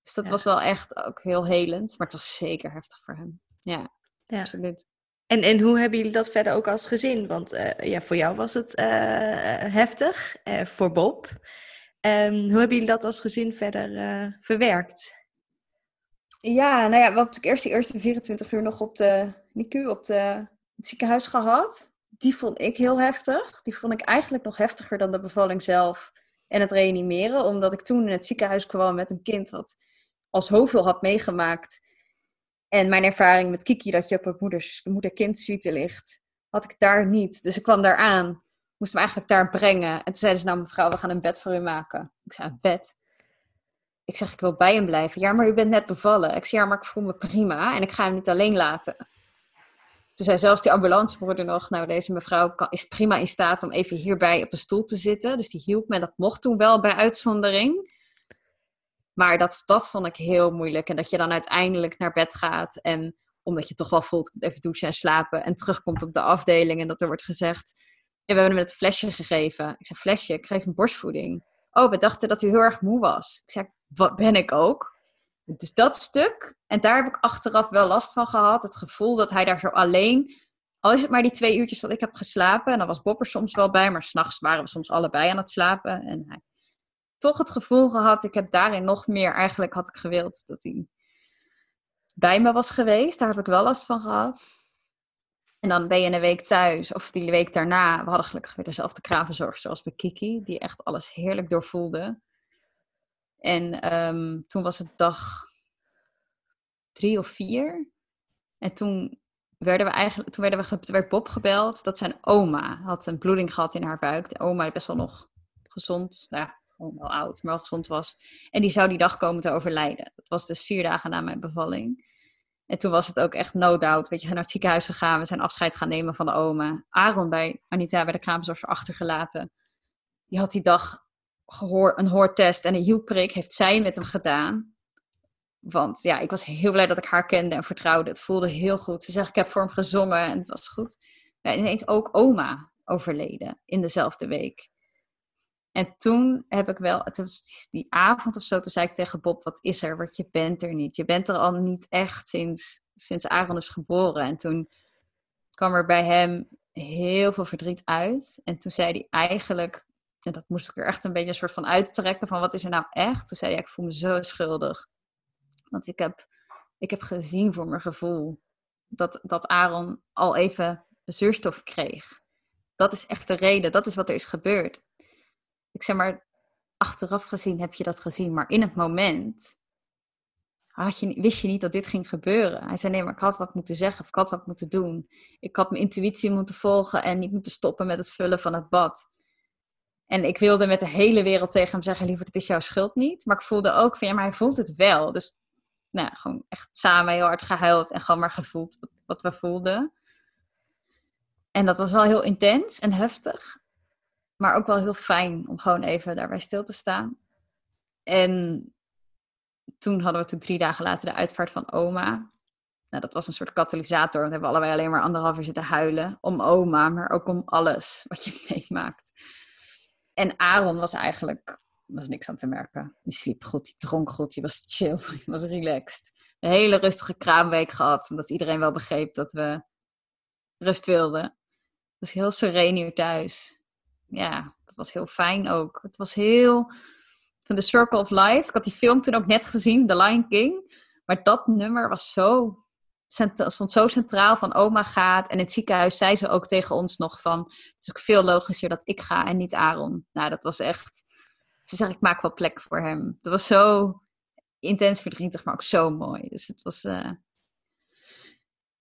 Dus dat was wel echt ook heel helend. Maar het was zeker heftig voor hem. Ja, ja. absoluut. En, en hoe hebben jullie dat verder ook als gezin? Want uh, ja, voor jou was het uh, heftig, uh, voor Bob. Um, hoe hebben jullie dat als gezin verder verwerkt? Ja, nou ja, we hebben natuurlijk eerst de eerste 24 uur nog op de NICU, op de, het ziekenhuis gehad. Die vond ik heel heftig. Die vond ik eigenlijk nog heftiger dan de bevalling zelf en het reanimeren. Omdat ik toen in het ziekenhuis kwam met een kind wat al zoveel had meegemaakt. En mijn ervaring met Kiki, dat je op een moeder-kind suite ligt, had ik daar niet. Dus ik kwam daar aan, moest hem eigenlijk daar brengen. En toen zeiden ze, nou mevrouw, we gaan een bed voor u maken. Ik zei, een bed? Ik zeg, ik wil bij hem blijven. Ja, maar u bent net bevallen. Ik zei, ja, maar ik voel me prima en ik ga hem niet alleen laten. Toen zei zelfs die ambulancebroeder nog, nou deze mevrouw is prima in staat om even hierbij op een stoel te zitten. Dus die hielp me, dat mocht toen wel bij uitzondering. Maar dat, dat vond ik heel moeilijk. En dat je dan uiteindelijk naar bed gaat en omdat je toch wel voelt, even douchen en slapen. En terugkomt op de afdeling en dat er wordt gezegd, ja, we hebben hem een flesje gegeven. Ik zei, flesje, ik geef een borstvoeding. Oh, we dachten dat u heel erg moe was. Ik zei, wat ben ik ook? Dus dat stuk, en daar heb ik achteraf wel last van gehad. Het gevoel dat hij daar zo alleen, al is het maar die twee uurtjes dat ik heb geslapen, en dan was Bob er soms wel bij, maar s'nachts waren we soms allebei aan het slapen. En hij toch het gevoel gehad, ik heb daarin nog meer, eigenlijk had ik gewild dat hij bij me was geweest. Daar heb ik wel last van gehad. En dan ben je een week thuis, of die week daarna. We hadden gelukkig weer dezelfde kravenzorg zoals bij Kiki, die echt alles heerlijk doorvoelde. En ehm, toen was het dag drie of vier. En toen werden we eigenlijk, toen werden we, werd Bob gebeld dat zijn oma had een bloeding gehad in haar buik. De oma best wel nog gezond. Nou ja, gewoon wel oud, maar wel gezond was. En die zou die dag komen te overlijden. Dat was dus vier dagen na mijn bevalling. En toen was het ook echt no doubt. Weet je, naar het ziekenhuis gegaan. We zijn afscheid gaan nemen van de oma. Aaron bij Anita bij de kraamzorger achtergelaten. Die had die dag gehoor, een hoortest en een hielprik heeft zij met hem gedaan. Want ja, ik was heel blij dat ik haar kende en vertrouwde. Het voelde heel goed. Ze zegt, ik heb voor hem gezongen en het was goed. En ineens ook oma overleden in dezelfde week. En toen heb ik wel, het was die avond of zo, toen zei ik tegen Bob, wat is er? Want je bent er niet. Je bent er al niet echt sinds, sinds Aaron is geboren. En toen kwam er bij hem heel veel verdriet uit. En toen zei hij eigenlijk, en dat moest ik er echt een beetje een soort van uittrekken, van wat is er nou echt? Toen zei hij, ik voel me zo schuldig. Want ik heb, ik heb gezien voor mijn gevoel dat, dat Aaron al even zuurstof kreeg. Dat is echt de reden, dat is wat er is gebeurd ik zeg maar, achteraf gezien heb je dat gezien, maar in het moment had je, wist je niet dat dit ging gebeuren. Hij zei, nee, maar ik had wat moeten zeggen of ik had wat moeten doen. Ik had mijn intuïtie moeten volgen en niet moeten stoppen met het vullen van het bad. En ik wilde met de hele wereld tegen hem zeggen, liever, het is jouw schuld niet. Maar ik voelde ook van, ja, maar hij voelt het wel. Dus nou, gewoon echt samen heel hard gehuild en gewoon maar gevoeld wat, we voelden. En dat was wel heel intens en heftig. Maar ook wel heel fijn om gewoon even daarbij stil te staan. En toen hadden we toen drie dagen later de uitvaart van oma. Nou, dat was een soort katalysator. Want we hebben allebei alleen maar anderhalf uur zitten huilen. Om oma, maar ook om alles wat je meemaakt. En Aaron was eigenlijk was niks aan te merken. Die sliep goed, die dronk goed, die was chill, die was relaxed. Een hele rustige kraamweek gehad, omdat iedereen wel begreep dat we rust wilden. Het was heel sereen hier thuis ja, dat was heel fijn ook. Het was heel van The Circle of Life. Ik had die film toen ook net gezien, The Lion King. Maar dat nummer was zo, stond zo centraal van oma gaat. En in het ziekenhuis zei ze ook tegen ons nog van... Het is ook veel logischer dat ik ga en niet Aaron. Nou, dat was echt... Ze zegt, ik maak wel plek voor hem. Dat was zo intens verdrietig, maar ook zo mooi. Dus het was... Uh,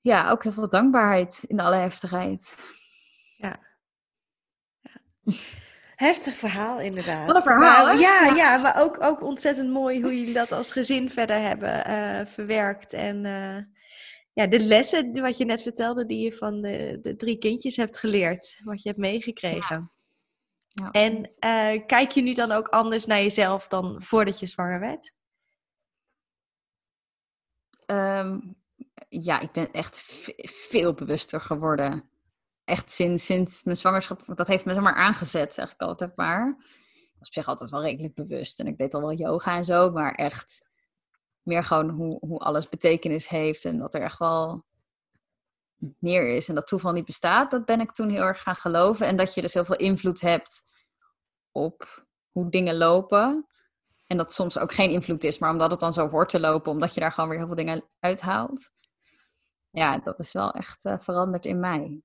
ja, ook heel veel dankbaarheid in alle heftigheid. Ja, Heftig verhaal, inderdaad. Wat een verhaal, maar, ja, ja, maar ook, ook ontzettend mooi hoe jullie dat als gezin verder hebben uh, verwerkt. En uh, ja, de lessen, wat je net vertelde, die je van de, de drie kindjes hebt geleerd. Wat je hebt meegekregen. Ja. en uh, kijk je nu dan ook anders naar jezelf dan voordat je zwanger werd? Um, ja, ik ben echt veel bewuster geworden echt sinds, sinds mijn zwangerschap, dat heeft me zeg maar aangezet, zeg ik altijd maar. Ik was op zich altijd wel redelijk bewust en ik deed al wel yoga en zo, maar echt meer gewoon hoe, hoe alles betekenis heeft en dat er echt wel meer is en dat toeval niet bestaat, dat ben ik toen heel erg gaan geloven. En dat je dus heel veel invloed hebt op hoe dingen lopen. En dat soms ook geen invloed is, maar omdat het dan zo hoort te lopen, omdat je daar gewoon weer heel veel dingen uithaalt. Ja, dat is wel echt uh, veranderd in mij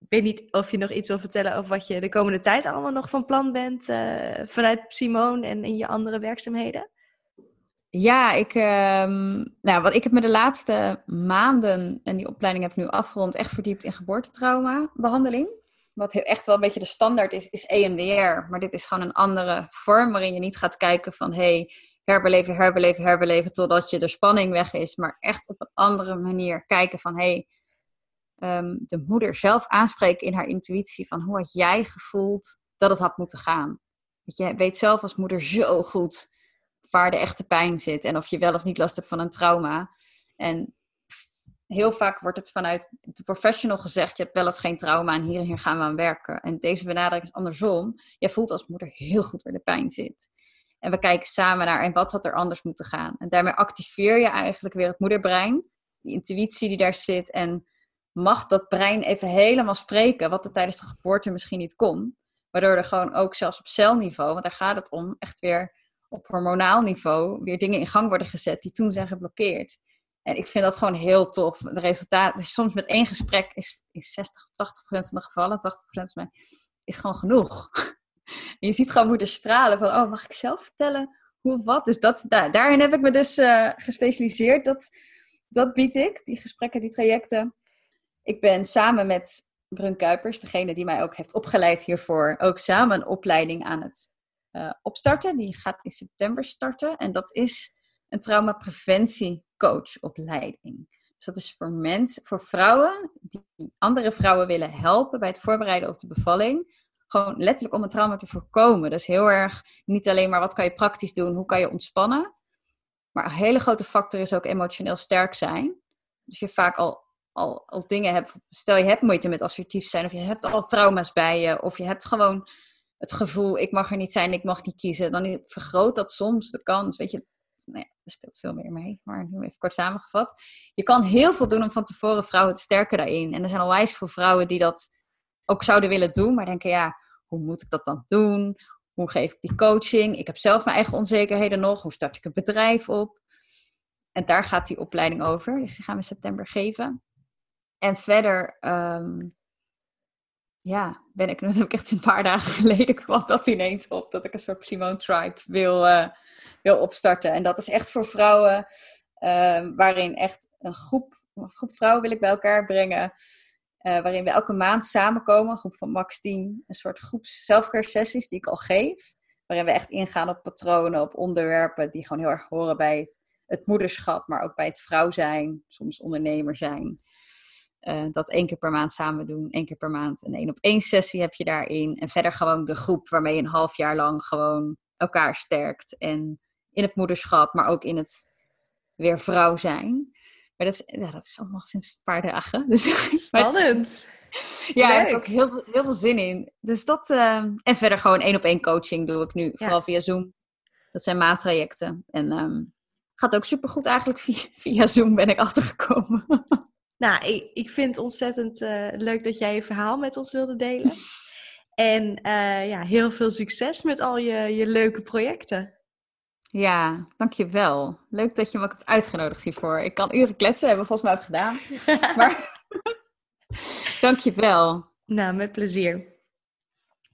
ik weet niet of je nog iets wil vertellen over wat je de komende tijd allemaal nog van plan bent uh, vanuit Simone en in je andere werkzaamheden. Ja, ik, um, nou, wat ik heb me de laatste maanden, en die opleiding heb ik nu afgerond, echt verdiept in geboortetrauma behandeling. Wat echt wel een beetje de standaard is, is EMDR. Maar dit is gewoon een andere vorm waarin je niet gaat kijken van hey, herbeleven, herbeleven, herbeleven totdat je de spanning weg is. Maar echt op een andere manier kijken van hey, um, de moeder zelf aanspreken in haar intuïtie van hoe had jij gevoeld dat het had moeten gaan. Want je weet zelf als moeder zo goed waar de echte pijn zit en of je wel of niet last hebt van een trauma. En heel vaak wordt het vanuit de professional gezegd: je hebt wel of geen trauma en hier en hier gaan we aan werken. En deze benadering is andersom. Je voelt als moeder heel goed waar de pijn zit. En we kijken samen naar en wat had er anders moeten gaan. En daarmee activeer je eigenlijk weer het moederbrein, die intuïtie die daar zit. En mag dat brein even helemaal spreken, wat er tijdens de geboorte misschien niet kon. Waardoor er gewoon ook zelfs op celniveau, want daar gaat het om, echt weer op hormonaal niveau weer dingen in gang worden gezet die toen zijn geblokkeerd. En ik vind dat gewoon heel tof. De resultaat, dus soms met één gesprek is, is 60 of 80 procent van de gevallen, 80 procent van mij, is gewoon genoeg. En je ziet gewoon moeder stralen van, oh, mag ik zelf vertellen hoe of wat? Dus dat, daar, daarin heb ik me dus uh, gespecialiseerd. Dat, dat bied ik, die gesprekken, die trajecten. Ik ben samen met Brun Kuipers, degene die mij ook heeft opgeleid hiervoor, ook samen een opleiding aan het uh, opstarten. Die gaat in september starten. En dat is een traumapreventiecoachopleiding. Dus dat is voor mensen, voor vrouwen die andere vrouwen willen helpen bij het voorbereiden op de bevalling. Gewoon letterlijk om een trauma te voorkomen. Dus heel erg niet alleen maar wat kan je praktisch doen, hoe kan je ontspannen. Maar een hele grote factor is ook emotioneel sterk zijn. Dus je vaak al, al, al dingen hebt. Stel je hebt moeite met assertief zijn, of je hebt al trauma's bij je, of je hebt gewoon het gevoel, ik mag er niet zijn, ik mag niet kiezen. Dan vergroot dat soms de kans. Weet je, nou ja, er speelt veel meer mee, maar even kort samengevat. Je kan heel veel doen om van tevoren vrouwen te sterken daarin. En er zijn onwijs veel vrouwen die dat ook zouden willen doen, maar denken, ja, hoe moet ik dat dan doen? Hoe geef ik die coaching? Ik heb zelf mijn eigen onzekerheden nog. Hoe start ik een bedrijf op? En daar gaat die opleiding over. Dus die gaan we in september geven. En verder, um, ja, ben ik, dat heb ik echt een paar dagen geleden kwam dat ineens op. Dat ik een soort Simone Tribe wil, uh, wil opstarten. En dat is echt voor vrouwen, uh, waarin echt een groep, groep vrouwen wil ik bij elkaar brengen. Uh, waarin we elke maand samenkomen, een groep van max 10, een soort groeps selfcare sessies die ik al geef. Waarin we echt ingaan op patronen, op onderwerpen die gewoon heel erg horen bij het moederschap, maar ook bij het vrouw zijn, soms ondernemer zijn. Uh, dat één keer per maand samen doen, één keer per maand een één op één sessie heb je daarin. En verder gewoon de groep waarmee je een half jaar lang gewoon elkaar sterkt. En in het moederschap, maar ook in het weer vrouw zijn. Maar dat is, ja, dat is allemaal sinds een paar dagen. Dus, Spannend. ja, daar heb ik ook heel, veel, heel veel zin in. Dus dat, uh, en verder gewoon één op één coaching doe ik nu, vooral via Zoom. Dat zijn maattrajecten. En um, gaat ook supergoed eigenlijk via, via Zoom ben ik achtergekomen. Nou, ik, ik vind het ontzettend uh, leuk dat jij je verhaal met ons wilde delen. En uh, ja, heel veel succes met al je, je leuke projecten. Ja, dankjewel. Leuk dat je me ook hebt uitgenodigd hiervoor. Ik kan uren kletsen, hebben we volgens mij ook gedaan. maar dankjewel. Nou, met plezier.